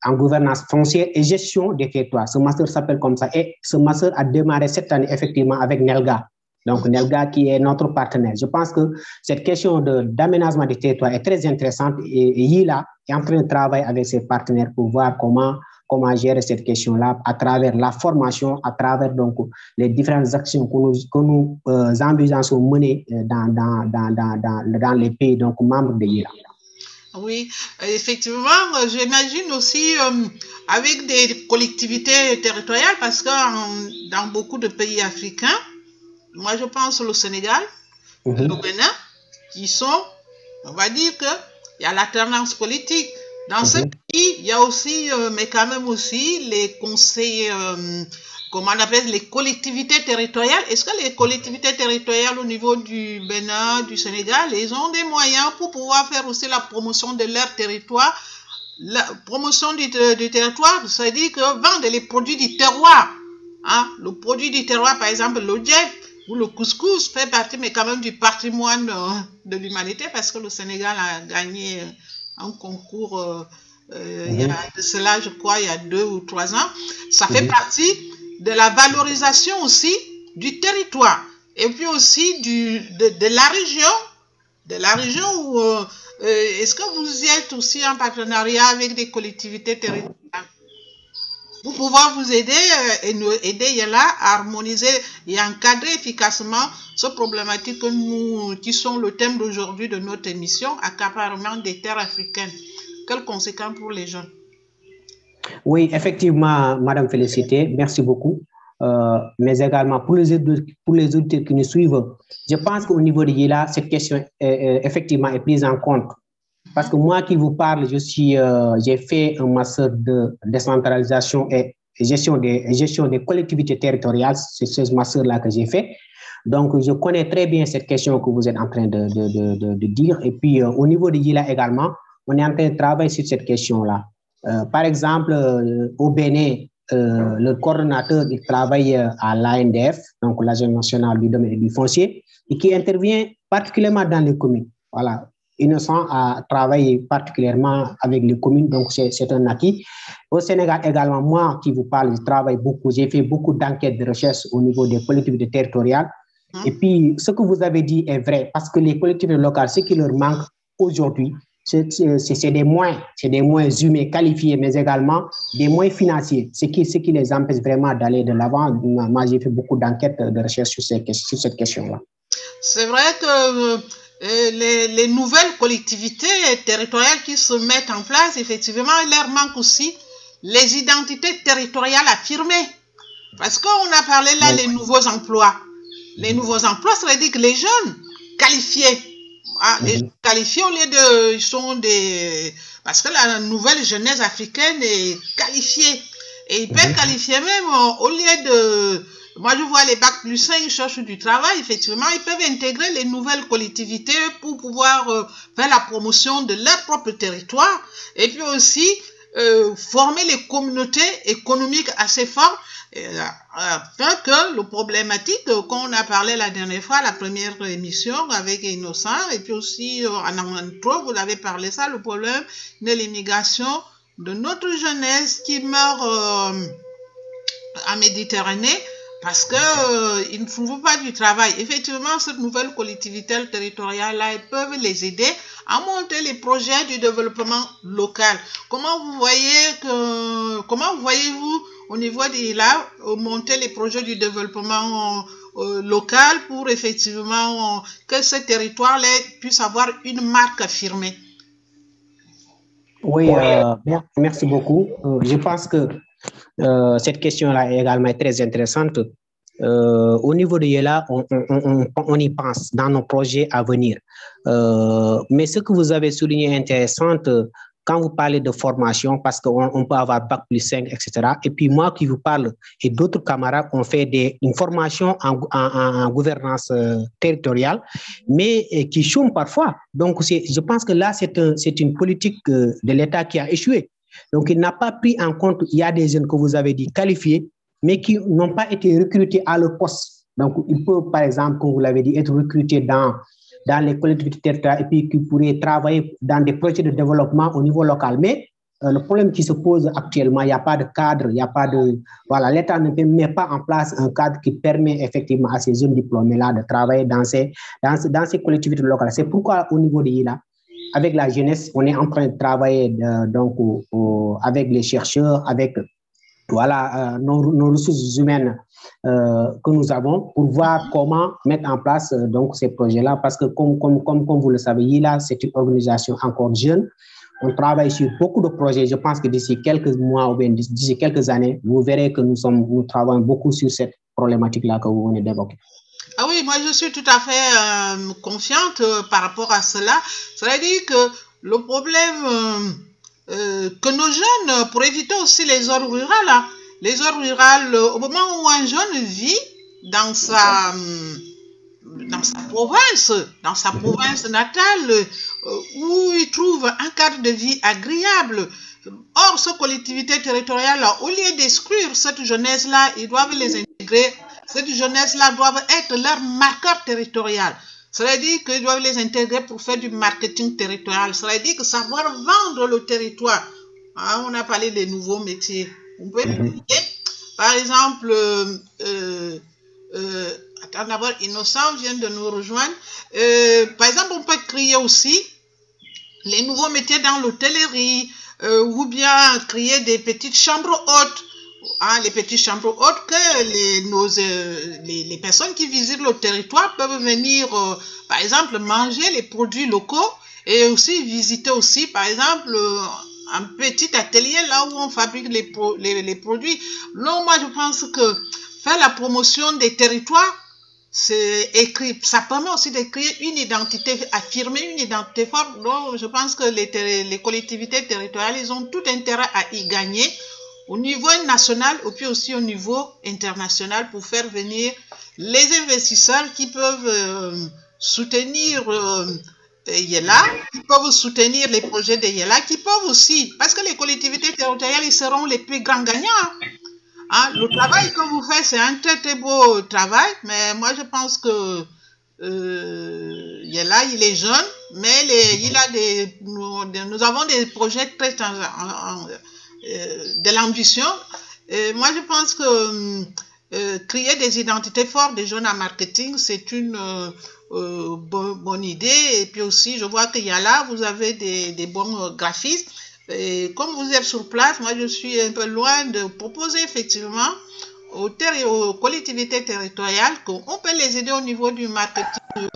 en gouvernance foncière et gestion des territoires. Ce master s'appelle comme ça. Et ce master a démarré cette année effectivement avec Nelga. Donc, Nelga qui est notre partenaire. Je pense que cette question d'aménagement des territoires est très intéressante et, et Yila est en train de travailler avec ses partenaires pour voir comment comment gérer cette question-là à travers la formation, à travers donc les différentes actions que nous, que nous euh, envisageons mener dans, dans, dans, dans, dans les pays donc, membres de l'IRA. Oui, effectivement, j'imagine aussi euh, avec des collectivités territoriales parce que dans beaucoup de pays africains, moi je pense au Sénégal, mm -hmm. le Bénin, qui sont, on va dire qu'il y a l'alternance politique. Dans ce il y a aussi, euh, mais quand même aussi, les conseils, euh, comment on appelle, les collectivités territoriales. Est-ce que les collectivités territoriales au niveau du Bénin, du Sénégal, ils ont des moyens pour pouvoir faire aussi la promotion de leur territoire? La promotion du, du territoire, ça veut dire que vendre les produits du terroir. Hein? Le produit du terroir, par exemple, le ou le couscous fait partie, mais quand même, du patrimoine euh, de l'humanité parce que le Sénégal a gagné un concours euh, euh, il y a de cela, je crois, il y a deux ou trois ans. Ça fait partie de la valorisation aussi du territoire et puis aussi du, de, de la région, de la région où euh, est-ce que vous y êtes aussi en partenariat avec des collectivités territoriales? Pour pouvoir vous aider et nous aider là à harmoniser et encadrer efficacement ce problématique que nous, qui sont le thème d'aujourd'hui de notre émission, accaparement des terres africaines. Quelles conséquences pour les jeunes? Oui, effectivement, Madame Félicité, merci beaucoup. Euh, mais également pour les, pour les auditeurs qui nous suivent, je pense qu'au niveau de Yela, cette question est, effectivement est prise en compte. Parce que moi qui vous parle, je suis, euh, j'ai fait un master de décentralisation et gestion des, gestion des collectivités territoriales. C'est ce master-là que j'ai fait. Donc, je connais très bien cette question que vous êtes en train de, de, de, dire. Et puis, euh, au niveau de Yila également, on est en train de travailler sur cette question-là. Euh, par exemple, euh, au Bénin, le coordonnateur il travaille à l'ANDF, donc l'Agence nationale du domaine et du foncier, et qui intervient particulièrement dans les communes. Voilà, Innocent a travaillé particulièrement avec les communes, donc c'est un acquis. Au Sénégal également, moi qui vous parle, je travaille beaucoup, j'ai fait beaucoup d'enquêtes de recherche au niveau des collectivités territoriales. Et puis, ce que vous avez dit est vrai, parce que les collectivités locales, ce qui leur manque aujourd'hui, c'est des moyens, c'est des moyens humains qualifiés, mais également des moyens financiers, ce qui, ce qui les empêche vraiment d'aller de l'avant. Moi, j'ai fait beaucoup d'enquêtes de recherche sur, ces, sur cette question-là. C'est vrai que les, les, nouvelles collectivités territoriales qui se mettent en place, effectivement, il leur manque aussi les identités territoriales affirmées. Parce qu'on a parlé là des nouveaux emplois. Les nouveaux emplois, ça veut dire que les jeunes qualifiés, ah, les jeunes qualifiés au lieu de, ils sont des, parce que la nouvelle jeunesse africaine est qualifiée. Et ils peuvent qualifier même au lieu de, moi, je vois les bacs plus 5, ils cherchent du travail. Effectivement, ils peuvent intégrer les nouvelles collectivités pour pouvoir euh, faire la promotion de leur propre territoire et puis aussi euh, former les communautés économiques assez fortes euh, afin que le problématique qu'on a parlé la dernière fois, la première émission avec Innocent, et puis aussi en intro, vous avez parlé ça, le problème de l'immigration de notre jeunesse qui meurt en Méditerranée parce que euh, ils ne font pas du travail. Effectivement, cette nouvelle collectivité territoriale là, ils peuvent les aider à monter les projets du développement local. Comment vous voyez que comment voyez-vous au niveau des là monter les projets du développement euh, local pour effectivement que ce territoire là puisse avoir une marque affirmée. Oui, euh, merci beaucoup. je pense que euh, cette question-là est également très intéressante. Euh, au niveau de Yela, on, on, on, on, y pense dans nos projets à venir. Euh, mais ce que vous avez souligné intéressant, quand vous parlez de formation, parce qu'on peut avoir bac plus 5, etc. Et puis moi qui vous parle et d'autres camarades ont fait une formation en, gouvernance euh, territoriale, mais qui chôment parfois. Donc je pense que là, c'est un, une politique euh, de l'État qui a échoué. Donc, il n'a pas pris en compte, il y a des jeunes que vous avez dit qualifiés, mais qui n'ont pas été recrutés à leur poste. Donc, il peut, par exemple, comme vous l'avez dit, être recruté dans, dans les collectivités territoriales et puis qui pourraient travailler dans des projets de développement au niveau local. Mais euh, le problème qui se pose actuellement, il n'y a pas de cadre, il n'y a pas de... Voilà, l'État ne met pas en place un cadre qui permet effectivement à ces jeunes diplômés-là de travailler dans ces, dans, collectivités locales. C'est pourquoi au niveau de l'ILA, avec la jeunesse, on est en train de travailler euh, donc avec les chercheurs, avec voilà euh, nos, ressources humaines que nous avons pour voir comment mettre en place donc ces projets-là parce que comme, comme, comme, comme vous le savez, ILA, c'est une organisation encore jeune. On travaille sur beaucoup de projets. Je pense que d'ici quelques mois ou bien d'ici quelques années, vous verrez que nous, sommes, nous travaillons beaucoup sur cette problématique-là que vous venez d'évoquer. Ah oui, moi je suis tout à fait euh, confiante euh, par rapport à cela. Veut dire que le problème, euh, euh, que nos jeunes, pour éviter aussi les zones rurales, hein, les zones rurales, au moment où un jeune vit dans sa, dans sa province, dans sa province natale, euh, où il trouve un cadre de vie agréable. Or, ces collectivités territoriales, au lieu d'exclure cette jeunesse-là, ils doivent les intégrer. Cette jeunesse-là doivent être leur marqueur territorial. Cela dit qu'ils doivent les intégrer pour faire du marketing territorial. Cela dit que savoir vendre le territoire. Hein, on a parlé des nouveaux métiers. On peut par exemple, euh, euh, euh, attends d'abord, Innocent vient de nous rejoindre. Euh, par exemple, on peut créer aussi les nouveaux métiers dans l'hôtellerie euh, ou bien créer des petites chambres hautes. Hein, les petites chambres hautes que les, nos, euh, les, les, personnes qui visitent le territoire peuvent venir, euh, par exemple, manger les produits locaux et aussi visiter aussi, par exemple, un petit atelier là où on fabrique les, pro, les, les produits. Non, moi je pense que faire la promotion des territoires, c'est écrit, ça permet aussi de créer une identité, affirmer une identité forte. Donc, je pense que les, les collectivités territoriales, ils ont tout intérêt à y gagner au niveau national et puis aussi au niveau international pour faire venir les investisseurs qui peuvent euh, soutenir euh, Yela, qui peuvent soutenir les projets de Yela, qui peuvent aussi, parce que les collectivités territoriales, ils seront les plus grands gagnants. Hein, le travail que vous faites, c'est un très très beau travail, mais moi je pense que euh, là, il est jeune, mais il a des, nous, avons des projets très en, euh, de l'ambition. moi je pense que euh, créer des identités fortes des jeunes en marketing, c'est une euh, bonne, bonne idée. Et puis aussi, je vois qu'il y a là, vous avez des, bons graphistes. Et comme vous êtes sur place, moi je suis un peu loin de proposer effectivement aux collectivités territoriales qu'on peut les aider au niveau du marketing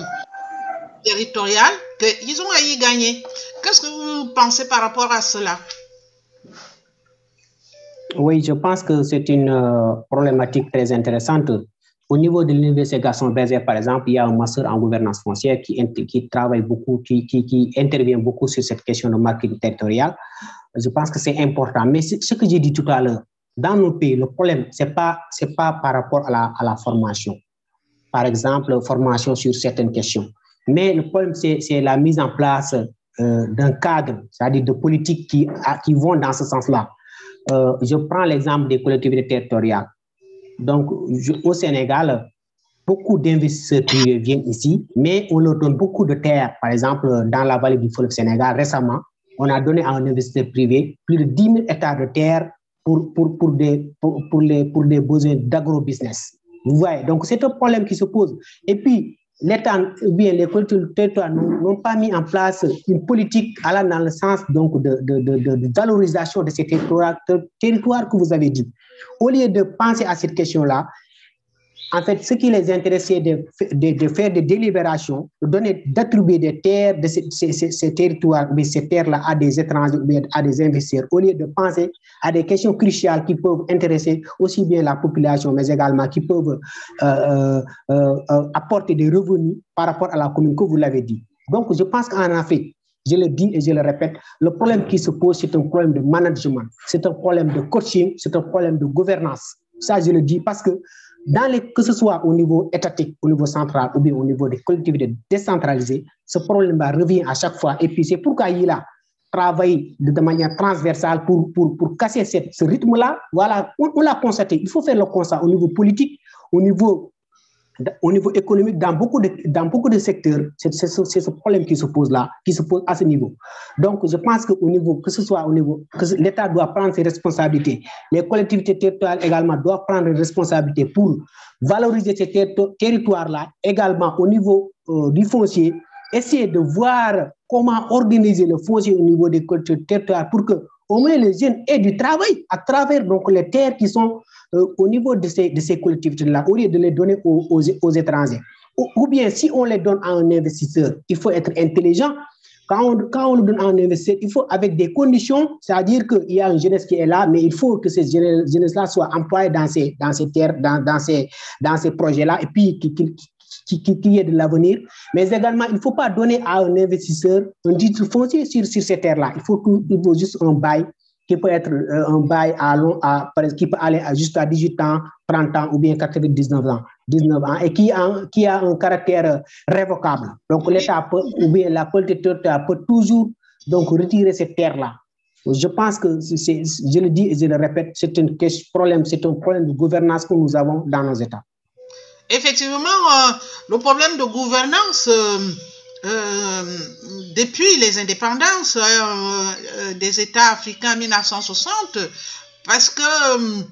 territorial, qu'ils ont à y gagner. Qu'est-ce que vous pensez par rapport à cela? Oui, je pense que c'est une euh, problématique très intéressante. Au niveau de l'Université Gaston Berger, par exemple, il y a un master en gouvernance foncière qui, travaille beaucoup, qui, intervient beaucoup sur cette question de marketing territorial. Je pense que c'est important. Mais ce que j'ai dit tout à l'heure, dans nos pays, le problème, ce n'est pas, pas par rapport à la, à la formation. Par exemple, formation sur certaines questions. Mais le problème, c'est la mise en place euh, d'un cadre, c'est-à-dire de politiques qui, qui vont dans ce sens-là. Euh, je prends l'exemple des collectivités territoriales. Donc, au Sénégal, beaucoup d'investisseurs privés viennent ici, mais on leur donne beaucoup de terres. Par exemple, dans la vallée du fleuve Sénégal, récemment, on a donné à un investisseur privé plus de 10 000 hectares de terre pour, pour, pour, des, pour, pour, les, pour des besoins d'agro-business. Vous voyez, donc c'est un problème qui se pose. Et puis, l'État, bien les collectivités territoriales n'ont pas mis en place une politique allant dans le sens donc de, de, de, de valorisation de ces territoires, territoires que vous avez dit. Au lieu de penser à cette question-là, en fait, ce qui les intéresse, c'est de, de, faire des délibérations, d'attribuer des terres de ces, ces, ces territoires, mais ces terres-là à des étrangers, à des investisseurs, au lieu de penser à des questions cruciales qui peuvent intéresser aussi bien la population, mais également qui peuvent euh, euh, euh, apporter des revenus par rapport à la commune, que vous l'avez dit. Donc, je pense qu'en Afrique, je le dis et je le répète, le problème qui se pose, c'est un problème de management, c'est un problème de coaching, c'est un problème de gouvernance. Ça, je le dis parce que dans que ce soit au niveau étatique, au niveau central ou bien au niveau des collectivités décentralisées, ce problème-là revient à chaque fois. Et puis c'est pourquoi il a travaillé de manière transversale pour, pour, pour casser ce rythme-là. Voilà, on l'a constaté. Il faut faire le constat au niveau politique, au niveau au niveau économique, dans beaucoup de, dans beaucoup de secteurs, c'est ce, problème qui se pose là, qui se pose à ce niveau. Donc, je pense qu'au niveau, que ce soit au niveau, l'État doit prendre ses responsabilités, les collectivités territoriales également doivent prendre des responsabilités pour valoriser ces ter territoires-là, également au niveau euh, du foncier, essayer de voir comment organiser le foncier au niveau des collectivités territoriales pour que au moins les jeunes aient du travail à travers donc les terres qui sont euh, au niveau de ces, de ces collectivités-là, au lieu de les donner aux, aux, étrangers. Ou, bien, si on les donne à un investisseur, il faut être intelligent. Quand on, quand on le donne à un investisseur, il faut avec des conditions, c'est-à-dire qu'il y a une jeunesse qui est là, mais il faut que cette jeunesse-là soit employée dans ces, dans ces terres, dans, dans ces, dans ces projets-là, et puis qu'il qu qui, qui, est de l'avenir, mais également, il ne faut pas donner à un investisseur un titre foncier sur, sur ces terres-là. Il faut, il faut juste un bail qui peut être un bail à long, à, qui peut aller jusqu'à 18 ans, 30 ans ou bien 99 ans, 19 ans et qui a, qui a un caractère révocable. Donc l'État peut, ou bien la politique peut toujours donc retirer ces terres-là. Je pense que, je le dis et je le répète, c'est un problème, c'est un problème de gouvernance que nous avons dans nos États. Effectivement, euh, le problème de gouvernance, euh, euh, depuis les indépendances des États africains en 1960, parce que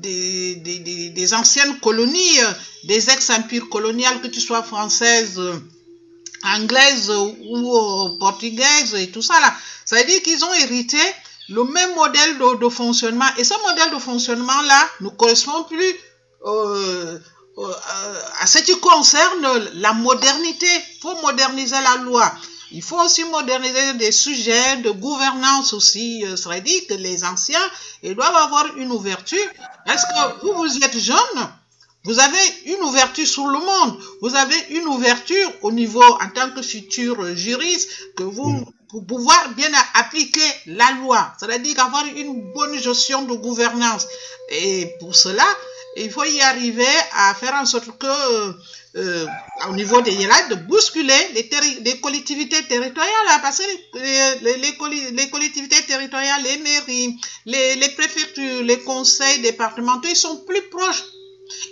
des, anciennes colonies, des ex-empires coloniales, que tu sois française, anglaise ou portugaise et tout ça là, ça veut dire qu'ils ont hérité le même modèle de, de, fonctionnement. Et ce modèle de fonctionnement-là ne correspond plus euh, euh, à ce qui concerne la modernité. Il faut moderniser la loi. Il faut aussi moderniser des sujets de gouvernance aussi. Euh, veut dire que les anciens ils doivent avoir une ouverture. Est-ce que vous, vous êtes jeune vous avez une ouverture sur le monde. Vous avez une ouverture au niveau, en tant que futur juriste, que vous, pour pouvoir bien appliquer la loi. C'est-à-dire avoir une bonne gestion de gouvernance. Et pour cela, il faut y arriver à faire en sorte que, euh, au niveau des hiérarchies, de bousculer les, les, collectivités territoriales, hein, parce que les, les, les, collectivités territoriales, les mairies, les, préfectures, les conseils départementaux, ils sont plus proches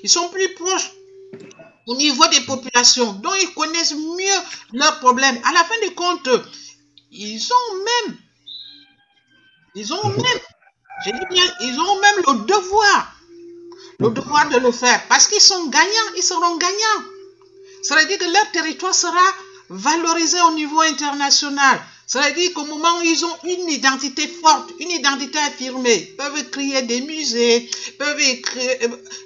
ils sont plus proches au niveau des populations, dont ils connaissent mieux leurs problèmes. À la fin du compte, ils ont même, ils ont même, bien, ils ont même le devoir, le devoir de le faire, parce qu'ils sont gagnants, ils seront gagnants. Ça veut dire que leur territoire sera valorisé au niveau international. Ça veut dire qu'au moment où ils ont une identité forte, une identité affirmée, peuvent créer des musées, peuvent créer...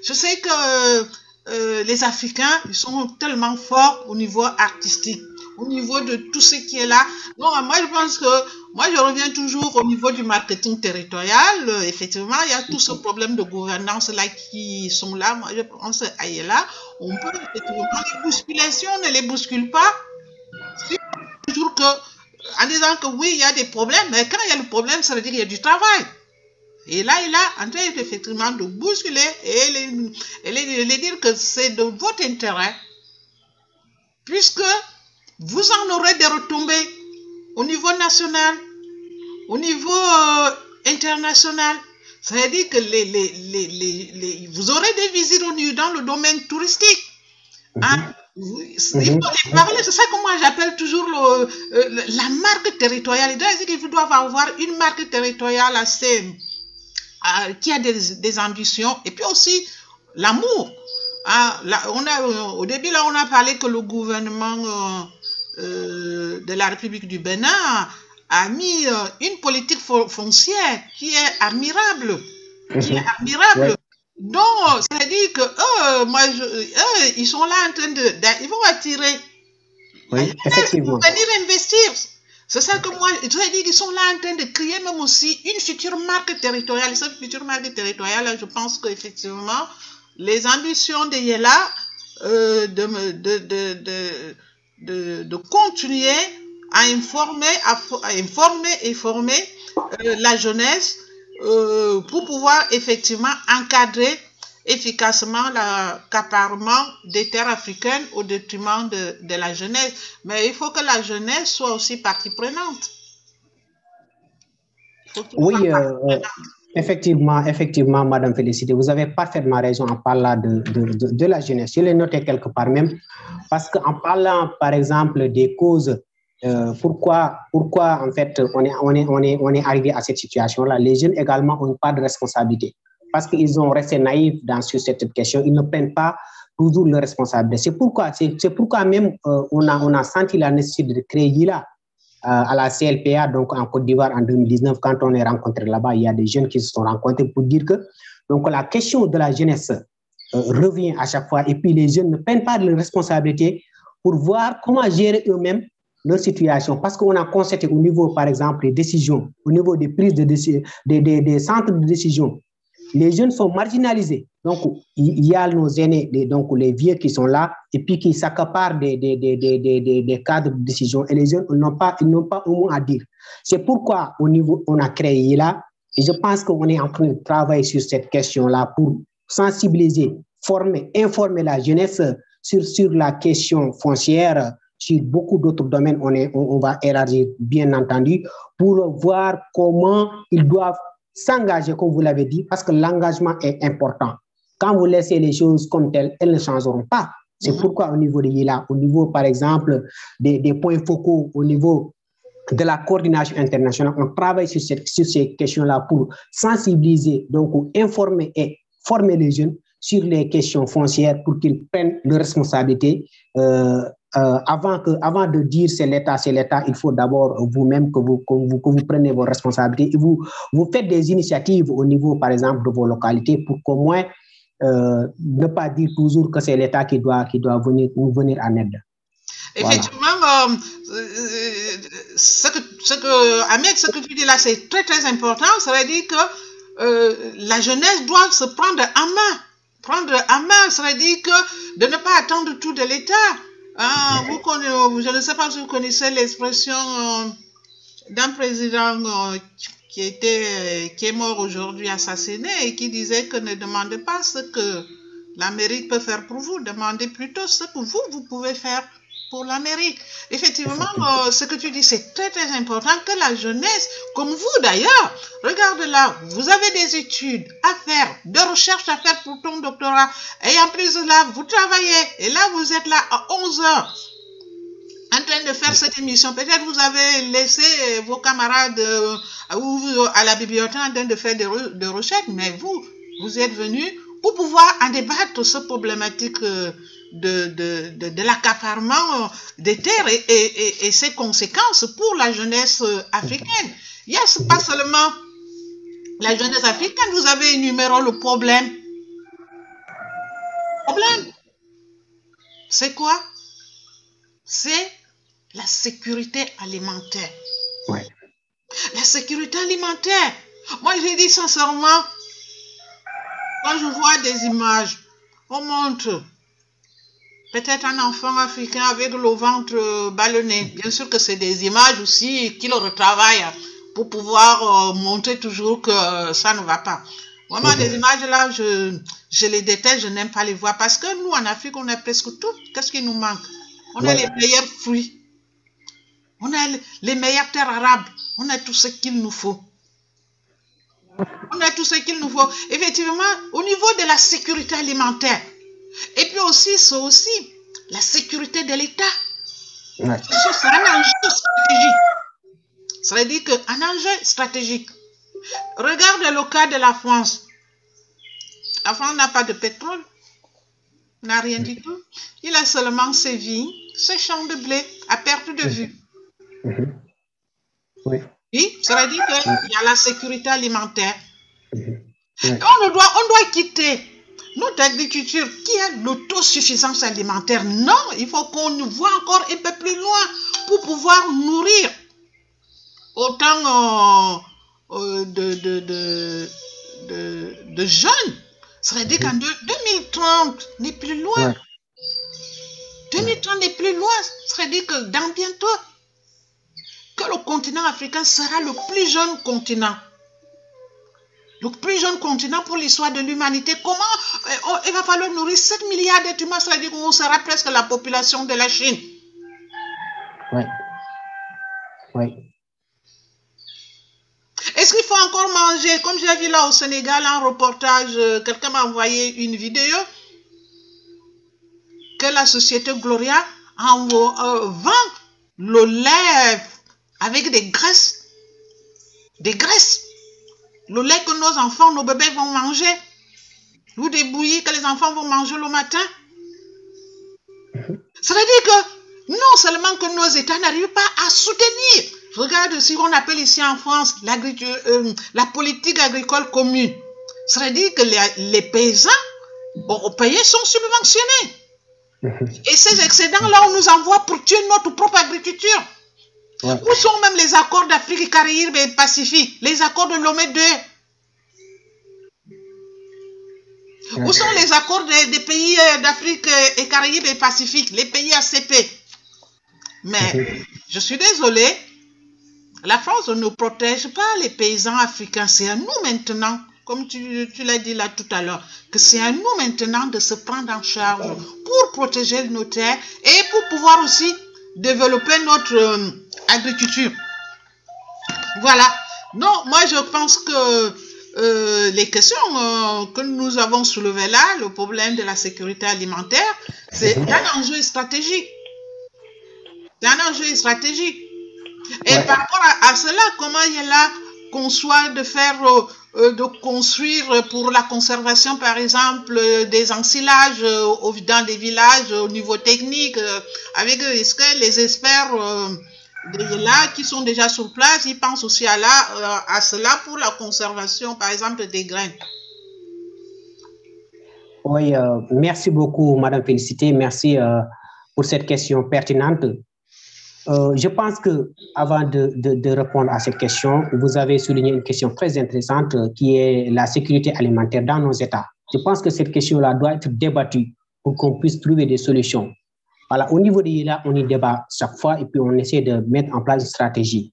Je sais que euh, les Africains, ils sont tellement forts au niveau artistique, au niveau de tout ce qui est là. Donc, moi, je pense que, moi, je reviens toujours au niveau du marketing territorial. effectivement, il y a tout ce problème de gouvernance là qui sont là. Moi, je pense à là, on peut effectivement les bousculer. Si on ne les bouscule pas, toujours que en disant que oui, il y a des problèmes, mais quand il y a le problème, ça veut dire qu'il y a du travail. Et là, il a en train effectivement de bousculer et les, dire que c'est de votre intérêt, puisque vous en aurez des retombées au niveau national, au niveau euh, international. Ça veut dire que les, les, vous aurez des visites dans le domaine touristique. Hein? Il faut les parler, c'est ça que moi j'appelle toujours le, euh, la marque territoriale. Il doit dire qu'ils doivent avoir une marque territoriale assez, euh, qui a des, des, ambitions et puis aussi l'amour. Ah, on a, euh, au début, là, on a parlé que le gouvernement euh, de la République du Bénin a mis une politique foncière qui est admirable. Qui est admirable. Donc, ça veut dire que eux, moi, eux, ils sont là en train de, ils vont attirer. Oui, effectivement. Ils venir investir. C'est ça que moi, je veux dire qu'ils sont là en train de créer même aussi une future marque territoriale. Cette future marque territoriale, je pense qu'effectivement, les ambitions de Yela euh, de, de, de, de, de, continuer à informer, à, informer et former euh, la jeunesse euh, pour pouvoir effectivement encadrer efficacement l'accaparement des terres africaines au détriment de, de, la jeunesse. Mais il faut que la jeunesse soit aussi partie prenante. Oui, euh, effectivement, effectivement, Madame Félicité, vous avez parfaitement raison en parlant de, de, de la jeunesse. Je l'ai noté quelque part même, parce qu'en parlant, par exemple, des causes euh, pourquoi, pourquoi en fait on est, on, est, on, est, on est arrivé à cette situation-là Les jeunes également ont pas de responsabilité parce qu'ils ont resté naïfs dans sur cette question. Ils ne prennent pas toujours leurs responsabilités. C'est pourquoi, c'est pourquoi même euh, on, a, on a senti la nécessité de créer là à la CLPA, donc en Côte d'Ivoire en 2019, quand on est rencontré là-bas, il y a des jeunes qui se sont rencontrés pour dire que donc la question de la jeunesse revient à chaque fois et puis les jeunes ne prennent pas de responsabilité pour voir comment gérer eux-mêmes leur situation. Parce qu'on a constaté au niveau, par exemple, des décisions, au niveau des prises de décision, des, centres de décision, les jeunes sont marginalisés. Donc, il y a nos aînés, donc les vieux qui sont là, et puis qui s'accaparent des, des, des, des, cadres de décision. Et les jeunes n'ont pas, ils n'ont pas au moins à dire. C'est pourquoi, au niveau, on a créé là, et je pense qu'on est en train de travailler sur cette question-là pour sensibiliser, former, informer la jeunesse sur, sur la question foncière, sur beaucoup d'autres domaines, on, est, on, va élargir, bien entendu, pour voir comment ils doivent s'engager, comme vous l'avez dit, parce que l'engagement est important. Quand vous laissez les choses comme telles, elles ne changeront pas. C'est mm-hmm. pourquoi au niveau de l'ILA, au niveau, par exemple, des, des, points focaux, au niveau de la coordination internationale, on travaille sur, cette, sur ces questions-là pour sensibiliser, donc informer et former les jeunes sur les questions foncières pour qu'ils prennent leurs responsabilités. Euh, euh, avant, que, avant de dire c'est l'État, c'est l'État, il faut d'abord vous-même que vous, que vous, que vous preniez vos responsabilités et vous, vous faites des initiatives au niveau, par exemple, de vos localités pour qu'au moins euh, ne pas dire toujours que c'est l'État qui doit, qui doit venir, venir en aide. Effectivement, euh, ce, que, ce que, Ahmed, ce que tu dis là, c'est très très important. Ça veut dire que la jeunesse doit se prendre en main. Prendre en main, ça veut dire que de ne pas attendre tout de l'État. Vous connaissez, je ne sais pas si vous connaissez l'expression euh, d'un président euh, qui, était, euh, qui est mort aujourd'hui assassiné et qui disait que ne demandez pas ce que l'Amérique peut faire pour vous, demandez plutôt ce que vous, vous pouvez faire pour l'Amérique. Effectivement, euh, ce que tu dis, c'est très très important que la jeunesse, comme vous d'ailleurs, regarde là, vous avez des études à faire, de recherches à faire pour ton doctorat, et en plus de là, vous travaillez, et là vous êtes là à 11 heures en train de faire cette émission. Peut-être vous avez laissé vos camarades euh, à la bibliothèque en train de faire des, de recherches, mais vous, vous êtes venus pour pouvoir en débattre ce problématique euh, de, de, de, de l'accaparement des terres et, et, et, ses conséquences pour la jeunesse africaine. Yes, pas seulement la jeunesse africaine, vous avez énuméré le problème. Problème, c'est quoi? C'est la sécurité alimentaire. Ouais. La sécurité alimentaire. Moi, j'ai dit sincèrement, quand je vois des images, on montre peut-être un enfant africain avec le ventre ballonné. Bien sûr que c'est des images aussi qu'il retravaille pour pouvoir euh, montrer toujours que ça ne va pas. Vraiment, les images là, je, je les déteste, je n'aime pas les voir parce que nous, en Afrique, on a presque tout. Qu'est-ce qui nous manque? On a les meilleurs fruits. On a les meilleures terres arabes. On a tout ce qu'il nous faut. On a tout ce qu'il nous faut. Effectivement, au niveau de la sécurité alimentaire, et puis aussi, c'est aussi la sécurité de l'État. Ouais. C'est un enjeu stratégique. Ça veut dire qu'un enjeu stratégique. Regarde le cas de la France. La France n'a pas de pétrole, n'a rien du tout. Il a seulement ses vignes, ses champs de blé à perte de vue. Mhm. Oui. Oui, ça veut dire qu'il y a la sécurité alimentaire. Mhm. On, doit, on doit quitter notre agriculture qui a l'autosuffisance alimentaire. Non, il faut qu'on voit encore un peu plus loin pour pouvoir nourrir autant euh, euh, de, de, de, de, de jeunes. Veut dire qu'en 2030 n'est plus loin. 2030 n'est plus loin. Ça veut dire que dans bientôt, que le continent africain sera le plus jeune continent le plus jeune continent pour l'histoire de l'humanité. Comment euh, il va falloir nourrir 7 milliards d'êtres humains, ça veut dire qu'on sera presque la population de la Chine. Oui. Oui. Est-ce qu'il faut encore manger? Comme j'ai vu là au Sénégal, un reportage, euh, quelqu'un m'a envoyé une vidéo que la société Gloria en, euh, vend le lait avec des graisses. Des graisses le lait que nos enfants, nos bébés vont manger, ou des bouillies que les enfants vont manger le matin. Ça veut dire que non seulement que nos États n'arrivent pas à soutenir, regarde ce qu'on appelle ici en France euh, la politique agricole commune. Ça veut dire que les, les paysans européens sont subventionnés. Et ces excédents-là, on nous envoie pour tuer notre propre agriculture. Ouais. Où sont même les accords d'Afrique, Caraïbes et Pacifique? Les accords de Lomé 2 Où sont les accords des, des pays euh, d'Afrique euh, et Caraïbes et Pacifique, les pays ACP Mais je suis désolée, la France ne protège pas les paysans africains. C'est à nous maintenant, comme tu, tu l'as dit là tout à l'heure, que c'est à nous maintenant de se prendre en charge pour protéger nos terres et pour pouvoir aussi développer notre euh, agriculture. Voilà. Non, moi je pense que euh, les questions euh, que nous avons soulevées là, le problème de la sécurité alimentaire, c'est un enjeu stratégique. C'est un enjeu stratégique. Et Ouais. par rapport à, à cela, comment il est là conçoit de faire, euh, de construire pour la conservation, par exemple, des ensilages dans des villages au niveau technique, avec est-ce que les experts de là qui sont déjà sur place, ils pensent aussi à, là, euh, à cela pour la conservation, par exemple, des graines. Oui, euh, merci beaucoup, Madame Félicité. Merci euh, pour cette question pertinente. Je pense que avant de, de, répondre à cette question, vous avez souligné une question très intéressante qui est la sécurité alimentaire dans nos États. Je pense que cette question-là doit être débattue pour qu'on puisse trouver des solutions. Voilà, au niveau de l'ILA, on y débat chaque fois et puis on essaie de mettre en place une stratégie.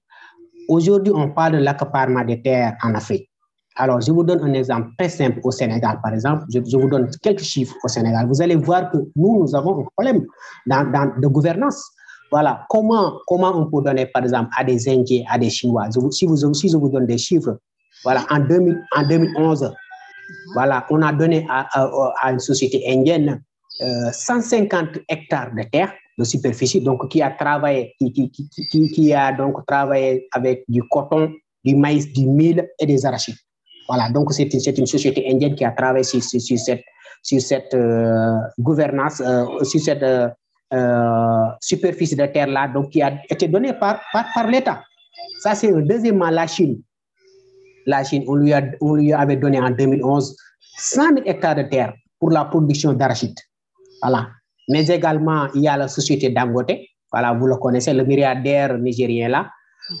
Aujourd'hui, on parle de l'accaparement des terres en Afrique. Alors, je vous donne un exemple très simple au Sénégal, par exemple. Je, vous donne quelques chiffres au Sénégal. Vous allez voir que nous, nous avons un problème dans, de gouvernance. Voilà, comment, comment on peut donner, par exemple, à des Indiens, à des Chinois, si, vous, si je vous donne des chiffres, voilà, en, 2000, en 2011, voilà, on a donné à une société indienne euh, 150 hectares de terre de superficie, donc qui a travaillé, qui, a donc travaillé avec du coton, du maïs, du mil et des arachides. Voilà, donc c'est une, une société indienne qui a travaillé sur, sur, cette, sur cette euh, gouvernance, euh, sur cette euh, euh, superficie de terre-là, donc qui a été donnée par, par, l'État. Ça, c'est. Deuxièmement, la Chine. La Chine, on lui, a, on lui avait donné en 2011 100 000 hectares de terre pour la production d'arachide. Voilà. Mais également, il y a la société Dangote. Voilà, vous le connaissez, le milliardaire nigérien là.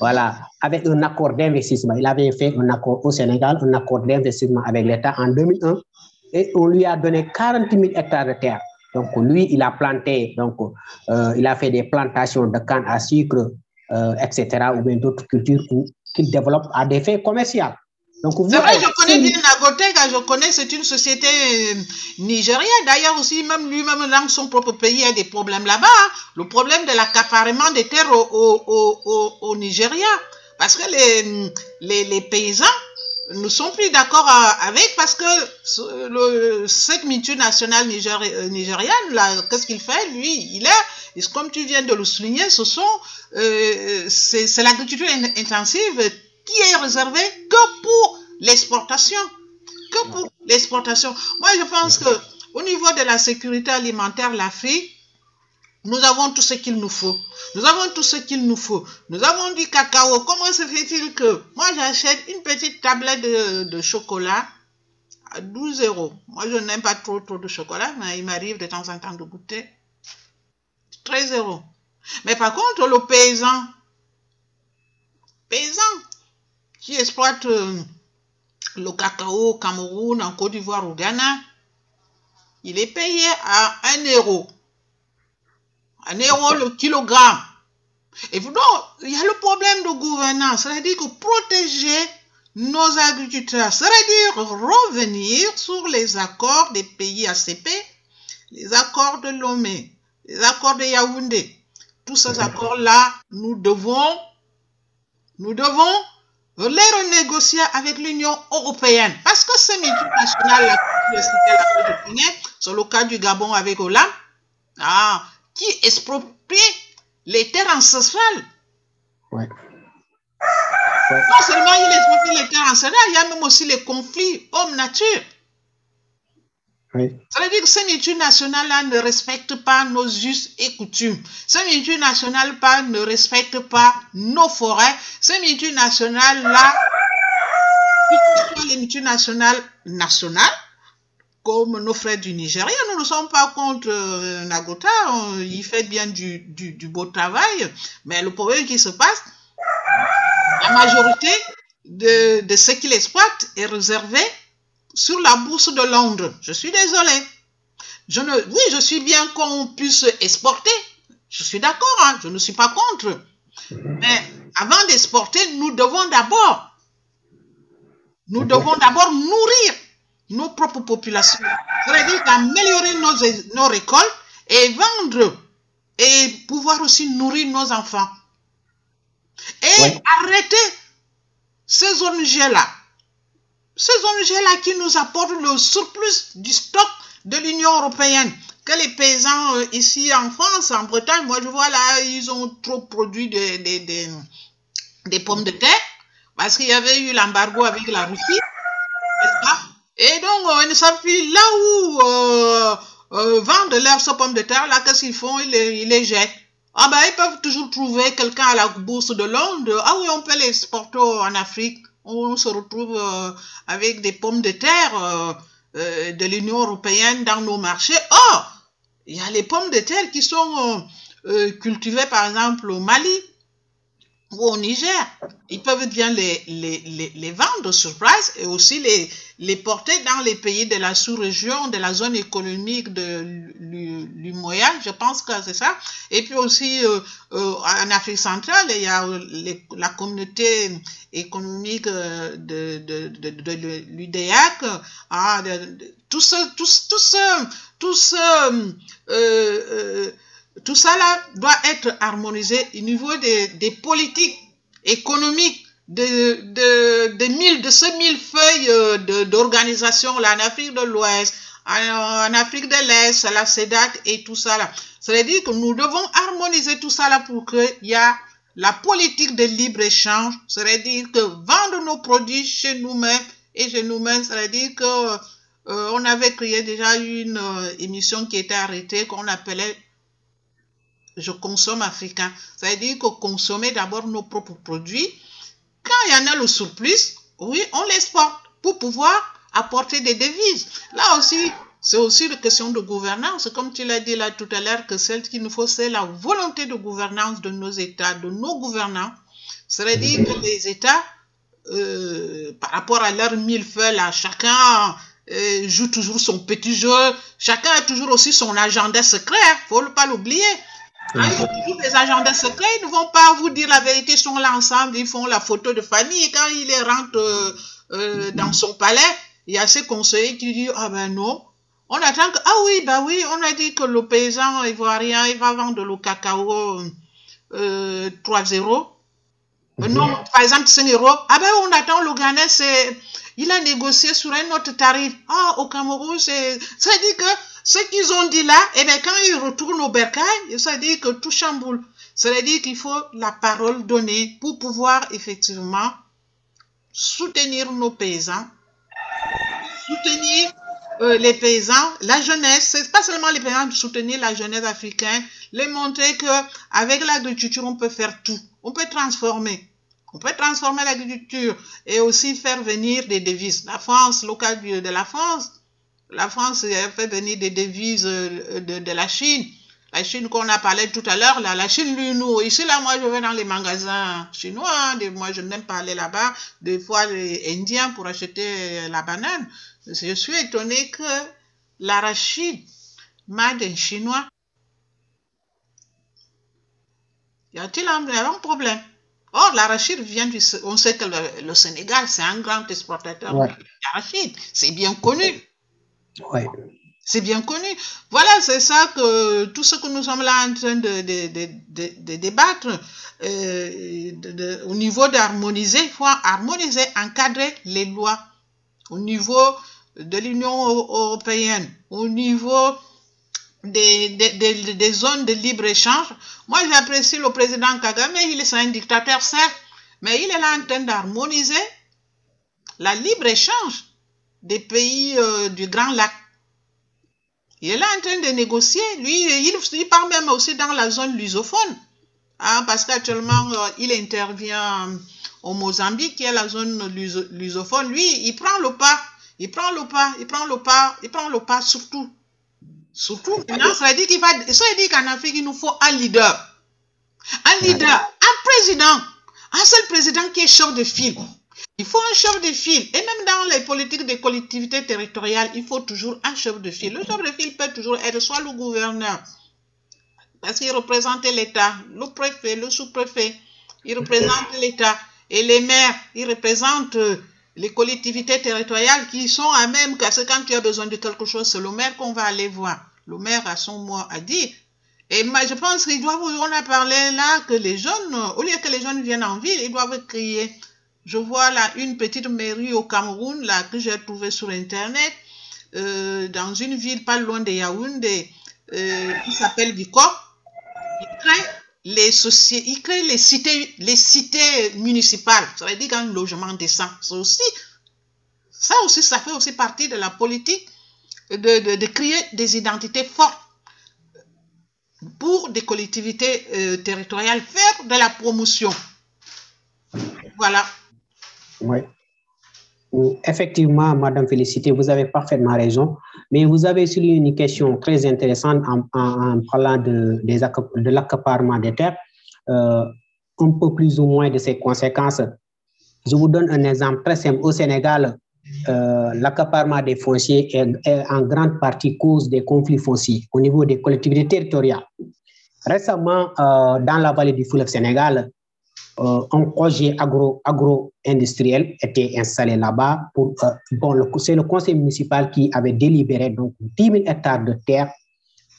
Voilà, avec un accord d'investissement. Il avait fait un accord au Sénégal, un accord d'investissement avec l'État en 2001 et on lui a donné 40 000 hectares de terre. Donc, lui, il a planté, donc, euh, il a fait des plantations de canne à sucre, euh, etc., ou bien d'autres cultures qu'il développe à des fins commerciales. Donc, c'est vrai, je connais bien Nagotega, je connais, c'est une société euh, nigérienne. D'ailleurs, aussi, même lui-même, dans son propre pays, il y a des problèmes là-bas. Hein. Le problème de l'accaparement des terres au, au, au, au, Nigeria. Parce que les, les, les paysans ne sont plus d'accord avec parce que le, cette multinationale nigéri, nigérienne, là, qu'est-ce qu'il fait? Lui, il est, comme tu viens de le souligner, ce sont, euh, c'est l'agriculture intensive qui est réservée que pour l'exportation. Que pour l'exportation. Moi, je pense que au niveau de la sécurité alimentaire, l'Afrique, nous avons tout ce qu'il nous faut. Nous avons tout ce qu'il nous faut. Nous avons du cacao. Comment se fait-il que moi j'achète une petite tablette de, de, chocolat à 12 euros Moi je n'aime pas trop trop de chocolat, mais il m'arrive de temps en temps de goûter. 13 euros. Mais par contre, le paysan, paysan qui exploite euh, le cacao au Cameroun, en Côte d'Ivoire, au Ghana, il est payé à 1 euro un euro le kilogramme. Et donc, il y a le problème de gouvernance, c'est-à-dire que protéger nos agriculteurs, c'est-à-dire revenir sur les accords des pays ACP, les accords de Lomé, les accords de Yaoundé. Tous ces accords-là, nous devons, nous devons les renégocier avec l'Union européenne. Parce que ces multinationales, c'est le cas du Gabon avec Hollande, ah, qui exproprie les terres ancestrales. Ouais. Ouais. Non seulement il exproprie les terres ancestrales, il y a même aussi les conflits homme-nature. Oui. Ça veut dire que ces multinationales-là ne respectent pas nos us et coutumes. Ces multinationales -là ne respectent pas nos forêts. Ces multinationales-là, les multinationales nationales, comme nos frères du Nigeria, nous ne sommes pas contre euh, Nagota, il fait bien du, beau travail, mais le problème qui se passe, la majorité de, de ce qu'il exploite est réservé sur la bourse de Londres. Je suis désolé. Je ne, oui, je suis bien qu'on puisse exporter. Je suis d'accord, hein, je ne suis pas contre. Mais avant d'exporter, nous devons d'abord, nous devons d'abord nourrir nos propres populations. C'est-à-dire améliorer nos, nos récoltes et vendre et pouvoir aussi nourrir nos enfants. Et Ouais. arrêter ces ONG-là. Ces ONG-là qui nous apportent le surplus du stock de l'Union européenne. Que les paysans euh, ici en France, en Bretagne, moi je vois là, ils ont trop produit des, des, des, pommes de terre parce qu'il y avait eu l'embargo avec la Russie. Et donc, euh, ils ne savent plus là où euh, euh, vendent leurs pommes de terre, là, qu'est-ce qu'ils font? Ils les, ils les jettent. Ah ben, ils peuvent toujours trouver quelqu'un à la bourse de Londres. Ah oui, on peut les exporter en Afrique. On se retrouve euh, avec des pommes de terre euh, euh, de l'Union européenne dans nos marchés. Or, il y a les pommes de terre qui sont cultivées, par exemple, au Mali ou au Niger. Ils peuvent bien les, les, les, les vendre sur place et aussi les, les porter dans les pays de la sous-région, de la zone économique de l'U- l'UMOIA, je pense que c'est ça. Et puis aussi euh, euh, en Afrique centrale, il y a euh, la communauté économique de, de, de, de l'UDEAC. Ah, ce- tout ce, tout ce, euh, euh, tout ça là doit être harmonisé au niveau des, des politiques économiques de, de, de, mille, de ces mille feuilles euh, d'organisation là en Afrique de l'Ouest, en, Afrique de l'Est, la CEDAC et tout ça là. C'est-à-dire que nous devons harmoniser tout ça là pour qu'il y a la politique de libre-échange, c'est-à-dire que vendre nos produits chez nous-mêmes et chez nous-mêmes, c'est-à-dire que euh, on avait créé déjà une euh, émission qui était arrêtée qu'on appelait Je consomme africain. C'est-à-dire que consommer d'abord nos propres produits. Quand il y en a le surplus, oui, on l'exporte pour pouvoir apporter des devises. Là aussi, c'est aussi une question de gouvernance. Comme tu l'as dit là tout à l'heure, que celle qu'il nous faut, c'est la volonté de gouvernance de nos États, de nos gouvernants. C'est-à-dire que les États, euh, par rapport à leur mille feux là, chacun euh, joue toujours son petit jeu, chacun a toujours aussi son agenda secret, hein, faut pas l'oublier. Hein, ils ont toujours des agendas secrets, ils ne vont pas vous dire la vérité, ils sont là ensemble, ils font la photo de famille, et quand il les rentre euh, euh, dans son palais, il y a ses conseillers qui disent, ah ben non, on attend que, ah oui, ben oui, on a dit que le paysan ivoirien, il va vendre le cacao euh, 3-0. Euh, Non, par exemple, 5 euros. Ah ben, on attend le Ghana, c'est, il a négocié sur un autre tarif. Ah, au Cameroun, c'est, ça dit que ce qu'ils ont dit là, eh bien, quand ils retournent au bercail, ça dit que tout chamboule. C'est-à-dire qu'il faut la parole donnée pour pouvoir effectivement soutenir nos paysans, soutenir euh, les paysans, la jeunesse, c'est pas seulement les paysans, soutenir la jeunesse africaine, les montrer que avec l'agriculture on peut faire tout, on peut transformer, on peut transformer l'agriculture et aussi faire venir des devises. La France, local de la France, la France fait venir des devises euh, de, la Chine. La Chine qu'on a parlé tout à l'heure, là, la Chine, lui, nous, ici, là, moi, je vais dans les magasins chinois, hein, moi, je n'aime pas aller là-bas, des fois, les Indiens pour acheter euh, la banane. Je suis étonné que l'arachide, made in chinois, y a-t-il un, problème? Or, l'arachide vient du, on sait que le, le Sénégal, c'est un grand exportateur Ouais. d'arachide. C'est bien connu. Ouais. C'est bien connu. Voilà, c'est ça que tout ce que nous sommes là en train de, de, de, de, débattre euh, au niveau d'harmoniser, il faut harmoniser, encadrer les lois au niveau de l'Union eu- européenne, au niveau des, des, des, zones de libre-échange. Moi, j'apprécie le président Kagame, il est un dictateur, certes, mais il est là en train d'harmoniser la libre-échange des pays euh, du Grand Lac. Il est là en train de négocier. Lui, il, part même aussi dans la zone lusophone. Hein, parce qu'actuellement, euh, il intervient euh, au Mozambique, qui est la zone luso- lusophone. Lui, il prend le pas. Il prend le pas. Il prend le pas. Il prend le pas surtout. Surtout. Ça veut dire qu'il va, ça veut dire qu'en Afrique, il nous faut un leader. Un leader. Un président. Un seul président qui est chef de file. Il faut un chef de file. Et même dans les politiques des collectivités territoriales, il faut toujours un chef de file. Le chef de file peut toujours être soit le gouverneur, parce qu'il représente l'État, le préfet, le sous-préfet, il représente l'État. Et les maires, ils représentent les collectivités territoriales qui sont à même, parce que quand tu as besoin de quelque chose, c'est le maire qu'on va aller voir. Le maire a son mot à dire. Et moi, je pense qu'il doit, on a parlé là que les jeunes, au lieu que les jeunes viennent en ville, ils doivent crier. Je vois là une petite mairie au Cameroun, là, que j'ai trouvée sur Internet, euh, dans une ville pas loin de Yaoundé, euh, qui s'appelle créent les sociétés, ils créent les cités, les cités municipales. Ça veut dire qu'un logement décent. C'est aussi, ça aussi, ça fait aussi partie de la politique de, de, de créer des identités fortes pour des collectivités euh, territoriales, faire de la promotion. Voilà. Oui. Effectivement, Madame Félicité, vous avez parfaitement raison, mais vous avez souligné une question très intéressante en, parlant de, l'accaparement des terres, euh, un peu plus ou moins de ses conséquences. Je vous donne un exemple très simple. Au Sénégal, euh, l'accaparement des fonciers est, en grande partie cause des conflits fonciers au niveau des collectivités territoriales. Récemment, euh, dans la vallée du fleuve Sénégal, euh, un projet agro, agro-industriel était installé là-bas. Euh, bon, c'est le conseil municipal qui avait délibéré donc 10 000 hectares de terre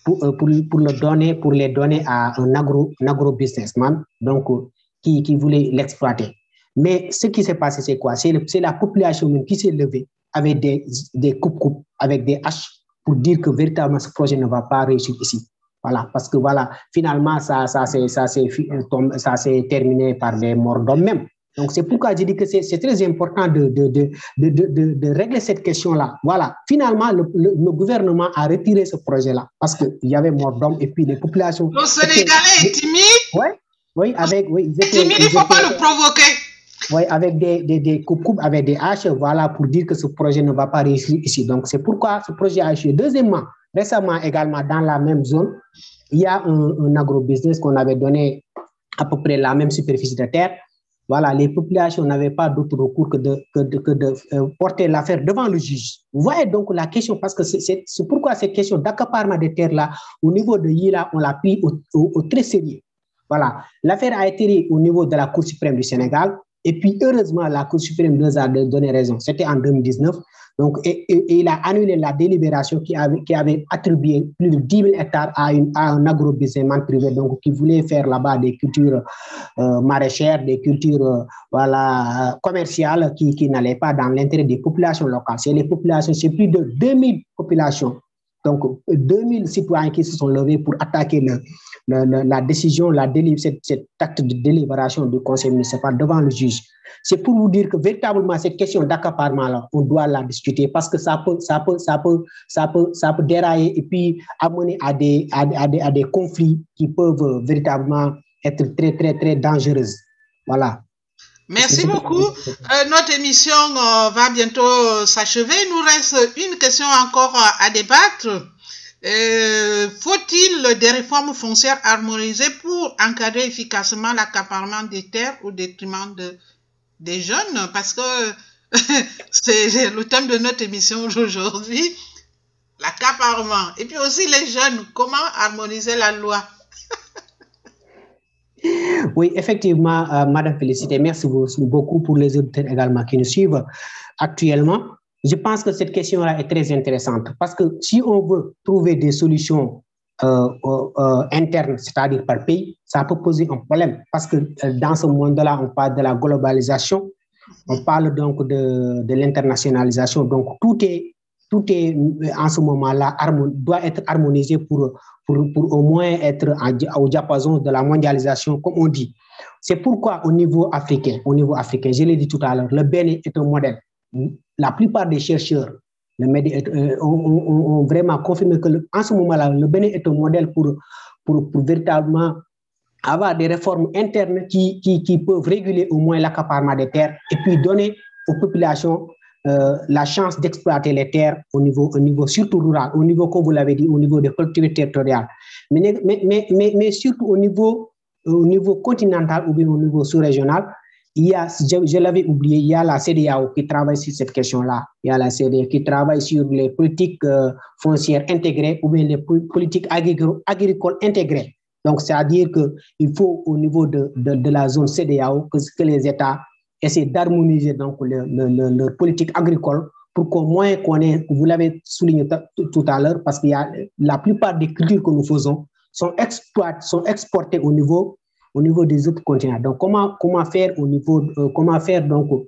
pour, euh, pour, le donner, pour les donner à un agro, un agro-businessman qui voulait l'exploiter. Mais ce qui s'est passé, c'est quoi? C'est la population même qui s'est levée avec des, des coupes-coupes, avec des haches, pour dire que véritablement ce projet ne va pas réussir ici. Voilà, parce que voilà, finalement, ça, ça, ça, ça s'est terminé par des morts d'hommes même. Donc, c'est pourquoi je dis que c'est très important de, de, de, de, de, de régler cette question-là. Voilà, finalement, le, le, le, gouvernement a retiré ce projet-là parce qu'il y avait mort d'hommes et puis les populations. Le Sénégalais est timide Oui, oui, avec. Oui, ils étaient, timide, il ne faut pas le provoquer. Oui, avec des, des, des coupes-coupes, avec des haches, voilà, pour dire que ce projet ne va pas réussir ici. Donc, c'est pourquoi ce projet a échoué. Deuxièmement, Récemment, également, dans la même zone, il y a un, un agro-business qu'on avait donné à peu près la même superficie de terre. Voilà, les populations n'avaient pas d'autre recours que de, euh, porter l'affaire devant le juge. Vous voyez donc la question, parce que c'est pourquoi cette question d'accaparement des terres-là, au niveau de Yila, on l'a pris au, au, au, très sérieux. Voilà, l'affaire a été au niveau de la Cour suprême du Sénégal, et puis heureusement, la Cour suprême nous a donné raison. C'était en 2019. Donc, et, il a annulé la délibération qui avait, attribué plus de 10 000 hectares à, une, à un privé, donc qui voulait faire là-bas des cultures euh, maraîchères, des cultures euh, commerciales qui, qui n'allaient pas dans l'intérêt des populations locales. C'est les populations, c'est plus de 2000 populations, donc 2000 citoyens qui se sont levés pour attaquer la décision, la cet, cet acte de délibération du conseil municipal devant le juge. C'est pour vous dire que véritablement cette question d'accaparement on doit la discuter parce que ça peut, ça peut, ça peut, ça peut, ça peut dérailler et puis amener à des, à des, à des conflits qui peuvent véritablement être très, très, très dangereuses. Voilà. Merci beaucoup. Euh, notre émission euh, va bientôt s'achever. Il nous reste une question encore à débattre. Euh, Faut-il des réformes foncières harmonisées pour encadrer efficacement l'accaparement des terres au détriment de, des jeunes? Parce que c'est le thème de notre émission aujourd'hui, l'accaparement. Et puis aussi les jeunes, comment harmoniser la loi? Oui, effectivement, euh, Madame Félicité, merci beaucoup pour les auditeurs également qui nous suivent actuellement. Je pense que cette question-là est très intéressante parce que si on veut trouver des solutions euh, euh, internes, c'est-à-dire par pays, ça peut poser un problème parce que dans ce monde-là, on parle de la globalisation, on parle donc de, de l'internationalisation. Donc tout est, tout est en ce moment-là doit être harmonisé pour, pour, pour au moins être au diapason de la mondialisation, comme on dit. C'est pourquoi au niveau africain, au niveau africain, je l'ai dit tout à l'heure, le Bénin est un modèle la plupart des chercheurs média, euh, ont, vraiment confirmé que en ce moment-là, le Bénin est un modèle pour, pour, pour, véritablement avoir des réformes internes qui, qui, qui peuvent réguler au moins l'accaparement des terres et puis donner aux populations euh, la chance d'exploiter les terres au niveau, au niveau surtout rural, au niveau, comme vous l'avez dit, au niveau des collectivités territoriales, mais, mais, mais, mais, surtout au niveau, au niveau continental ou bien au niveau sous-régional, il y a, je, l'avais oublié, il y a la CDAO qui travaille sur cette question-là. Il y a la CDAO qui travaille sur les politiques euh, foncières intégrées ou bien les politiques agricoles intégrées. Donc, c'est-à-dire qu'il faut, au niveau de, de, la zone CDAO, que, que, les États essaient d'harmoniser donc leur le, politique agricole pour qu'au moins qu'on ait, vous l'avez souligné tout à l'heure, parce a la plupart des cultures que nous faisons sont, sont exportées au niveau au niveau des autres continents. Donc, comment, comment faire au niveau, euh, comment faire donc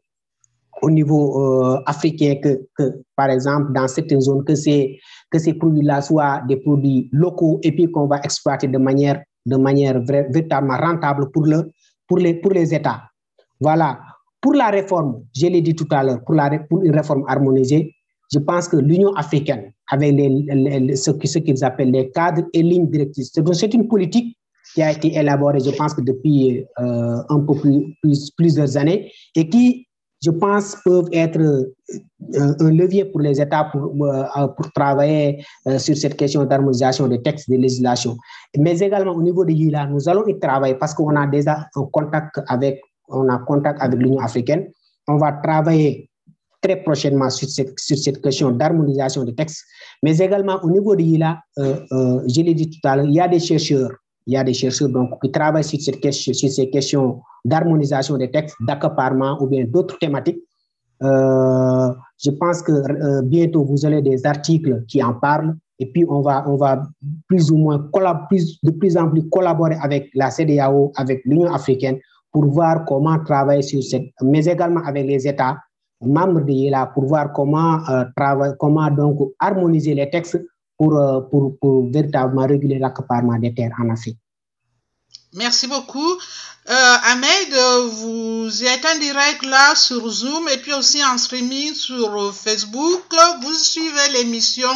au niveau euh, africain que, que, par exemple, dans certaines zones, que ces, que ces produits-là soient des produits locaux et puis qu'on va exploiter de manière, de manière véritablement rentable pour, le, pour, les, pour les États. Voilà. Pour la réforme, je l'ai dit tout à l'heure, pour, une réforme harmonisée, je pense que l'Union africaine, avec ce qu'ils appellent les cadres et lignes directrices, c'est une politique qui a été élaboré, je pense que depuis euh, un peu plus, plusieurs années, et qui, je pense, peuvent être euh, un levier pour les États pour, euh, travailler sur cette question d'harmonisation des textes de législation. Mais également au niveau de l'ILA, nous allons y travailler parce qu'on a déjà un contact avec, on a contact avec l'Union africaine. On va travailler très prochainement sur cette, sur cette question d'harmonisation des textes, mais également au niveau de l'ILA, je l'ai dit tout à l'heure, il y a des chercheurs il y a des chercheurs donc, qui travaillent sur, cette question, sur ces questions d'harmonisation des textes, d'accaparement ou bien d'autres thématiques. Euh, je pense que euh, bientôt vous aurez des articles qui en parlent et puis on va, on va plus ou moins de plus en plus collaborer avec la CDAO, avec l'Union africaine pour voir comment travailler sur cette, mais également avec les États membres de l'IELA pour voir comment, euh, travailler, comment donc harmoniser les textes euh, pour, pour, véritablement réguler l'accaparement des terres en Afrique. Merci beaucoup. Euh, Ahmed, vous êtes en direct là sur Zoom et puis aussi en streaming sur Facebook. Vous suivez l'émission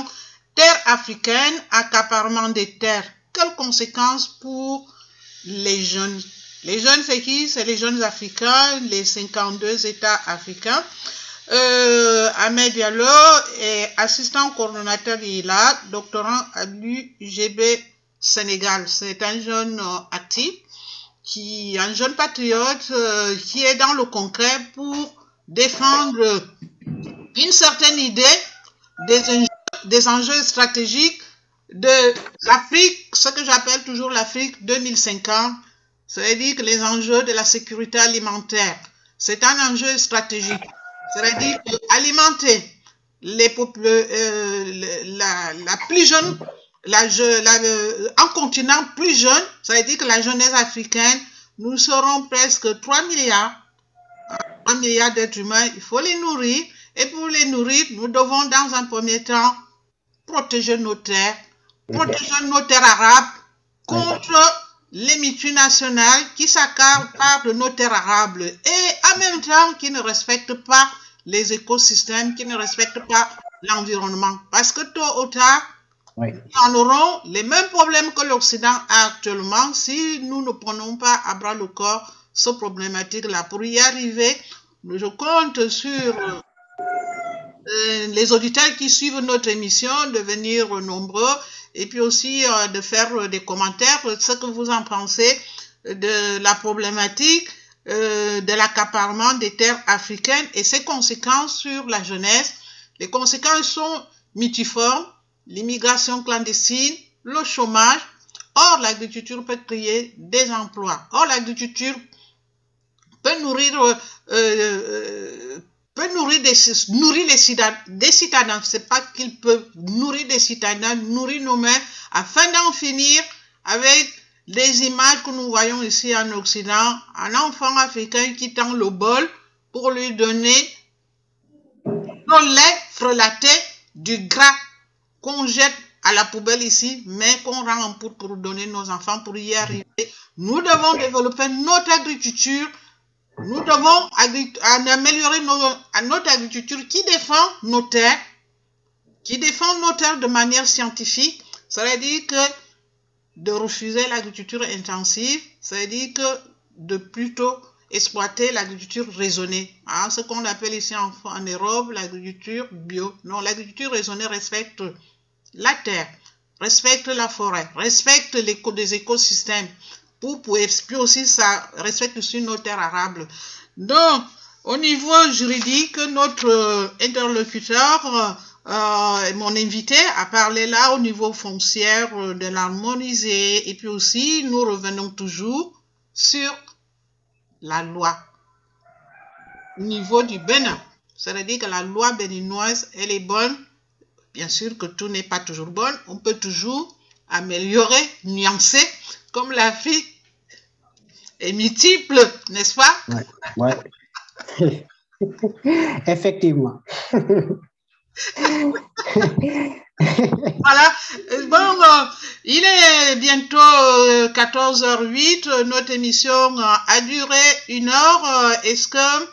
Terre africaine, accaparement des terres. Quelles conséquences pour les jeunes? Les jeunes, c'est qui? C'est les jeunes africains, les 52 États africains. Euh, Ahmed Diallo est assistant coordonnateur d'ILA, doctorant à l'UGB Sénégal. C'est un jeune euh, actif, qui, un jeune patriote euh, qui est dans le concret pour défendre une certaine idée des des enjeux stratégiques de l'Afrique, ce que j'appelle toujours l'Afrique 2050, c'est-à-dire que les enjeux de la sécurité alimentaire. C'est un enjeu stratégique. C'est-à-dire alimenter les euh, la, la, plus jeune, la, la, euh, un continent plus jeune, ça veut dire que la jeunesse africaine, nous serons presque 3 milliards, 3 milliards d'êtres humains, il faut les nourrir. Et pour les nourrir, nous devons dans un premier temps protéger nos terres, protéger nos terres arabes contre les multinationales qui s'accaparent de nos terres arables et en même temps qui ne respectent pas les écosystèmes, qui ne respectent pas l'environnement. Parce que tôt ou tard, oui. nous aurons les mêmes problèmes que l'Occident a actuellement si nous ne prenons pas à bras le corps ce problématique-là. Pour y arriver, je compte sur euh, les auditeurs qui suivent notre émission de venir nombreux et puis aussi euh, de faire des commentaires, ce que vous en pensez de la problématique euh, de l'accaparement des terres africaines et ses conséquences sur la jeunesse. Les conséquences sont multiformes, l'immigration clandestine, le chômage. Or, l'agriculture peut créer des emplois. Or, l'agriculture peut nourrir, euh, euh, peut nourrir des, les citadins. Des citadins, c'est pas qu'il peut nourrir des citadins, nourrir nos mères afin d'en finir avec les images que nous voyons ici en Occident, un enfant africain qui tend le bol pour lui donner le lait frelaté du gras qu'on jette à la poubelle ici, mais qu'on rend en poudre pour donner nos enfants pour y arriver. Nous devons développer notre agriculture. Nous devons améliorer notre agriculture qui défend nos terres, qui défend nos terres de manière scientifique. Ça veut dire que de refuser l'agriculture intensive, c'est-à-dire que de plutôt exploiter l'agriculture raisonnée, hein, ce qu'on appelle ici en Europe l'agriculture bio. Non, l'agriculture raisonnée respecte la terre, respecte la forêt, respecte les écosystèmes, pour, pour, puis aussi ça respecte aussi nos terres arables. Donc, au niveau juridique, notre interlocuteur, euh, mon invité, a parlé là au niveau foncier de l'harmoniser. Et puis aussi, nous revenons toujours sur la loi au niveau du Bénin. C'est-à-dire que la loi béninoise, elle est bonne. Bien sûr que tout n'est pas toujours bon. On peut toujours améliorer, nuancer, comme la vie est multiple, n'est-ce pas? Ouais. ouais. Effectivement. voilà. Bon, euh, il est bientôt 14h08. Notre émission a duré une heure. Est-ce que,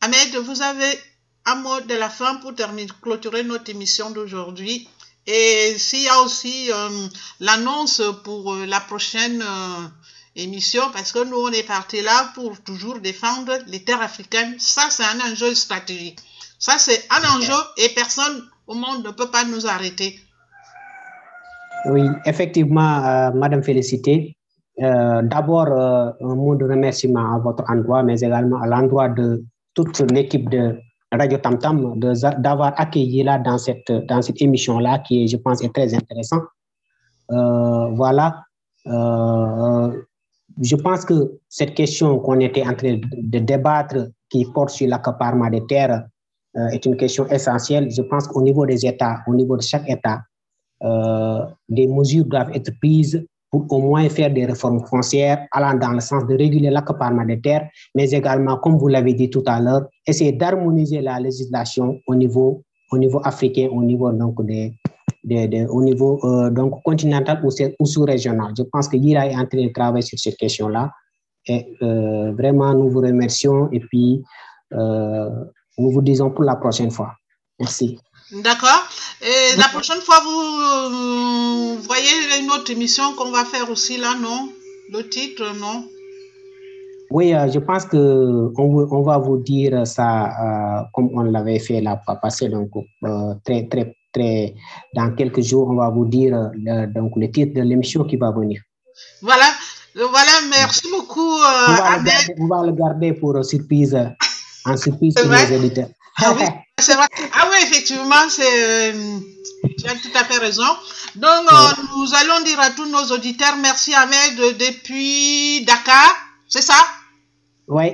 Ahmed, vous avez un mot de la fin pour terminer, clôturer notre émission d'aujourd'hui? Et s'il y a aussi euh, l'annonce pour euh, la prochaine euh, émission, parce que nous, on est parti là pour toujours défendre les terres africaines. Ça, c'est un enjeu stratégique. Ça, c'est un enjeu et personne au monde ne peut pas nous arrêter. Oui, effectivement, Madame Félicité. D'abord, un mot de remerciement à votre endroit, mais également à l'endroit de toute l'équipe de Radio Tam Tam d'avoir accueilli là dans cette, émission-là qui, je pense, est très intéressant. voilà. je pense que cette question qu'on était en train de débattre, qui porte sur l'accaparement des terres, euh, est une question essentielle. Je pense qu'au niveau des États, au niveau de chaque État, euh, des mesures doivent être prises pour au moins faire des réformes foncières allant dans le sens de réguler l'accaparement des terres, mais également, comme vous l'avez dit tout à l'heure, essayer d'harmoniser la législation au niveau, au niveau africain, au niveau donc des, au niveau euh, donc continental ou, ou sous-régional. Je pense que l'IRA est en train de travailler sur cette question-là. Et euh, vraiment, nous vous remercions et puis euh, nous vous disons pour la prochaine fois. Merci. D'accord. Et la prochaine fois, vous, vous voyez une autre émission qu'on va faire aussi là, non? Le titre, non? Oui, euh, je pense que on, va vous dire ça euh, comme on l'avait fait là passé, donc euh, très, très, très. Dans quelques jours, on va vous dire le, donc le titre de l'émission qui va venir. Voilà. Voilà, merci beaucoup. on, va le garder, on va le garder pour surprise en surprise pour les auditeurs. Ah oui, c'est vrai. Ah oui, effectivement, c'est, tu as tout à fait raison. Donc, euh, nous allons dire à tous nos auditeurs merci Ahmed depuis Dakar, c'est ça? Oui.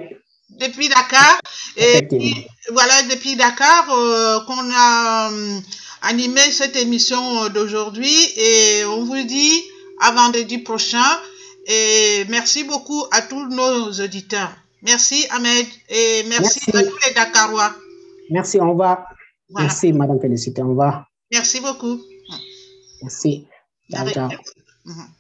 Depuis Dakar. Et puis, voilà, depuis Dakar, euh, qu'on a euh, animé cette émission d'aujourd'hui. Et on vous dit à vendredi prochain. Et merci beaucoup à tous nos auditeurs. Merci Ahmed et merci, merci, à tous les Dakarois. Merci, on va. Voilà. Merci Madame Félicité, on va. Merci beaucoup. Merci. D'accord. -hmm.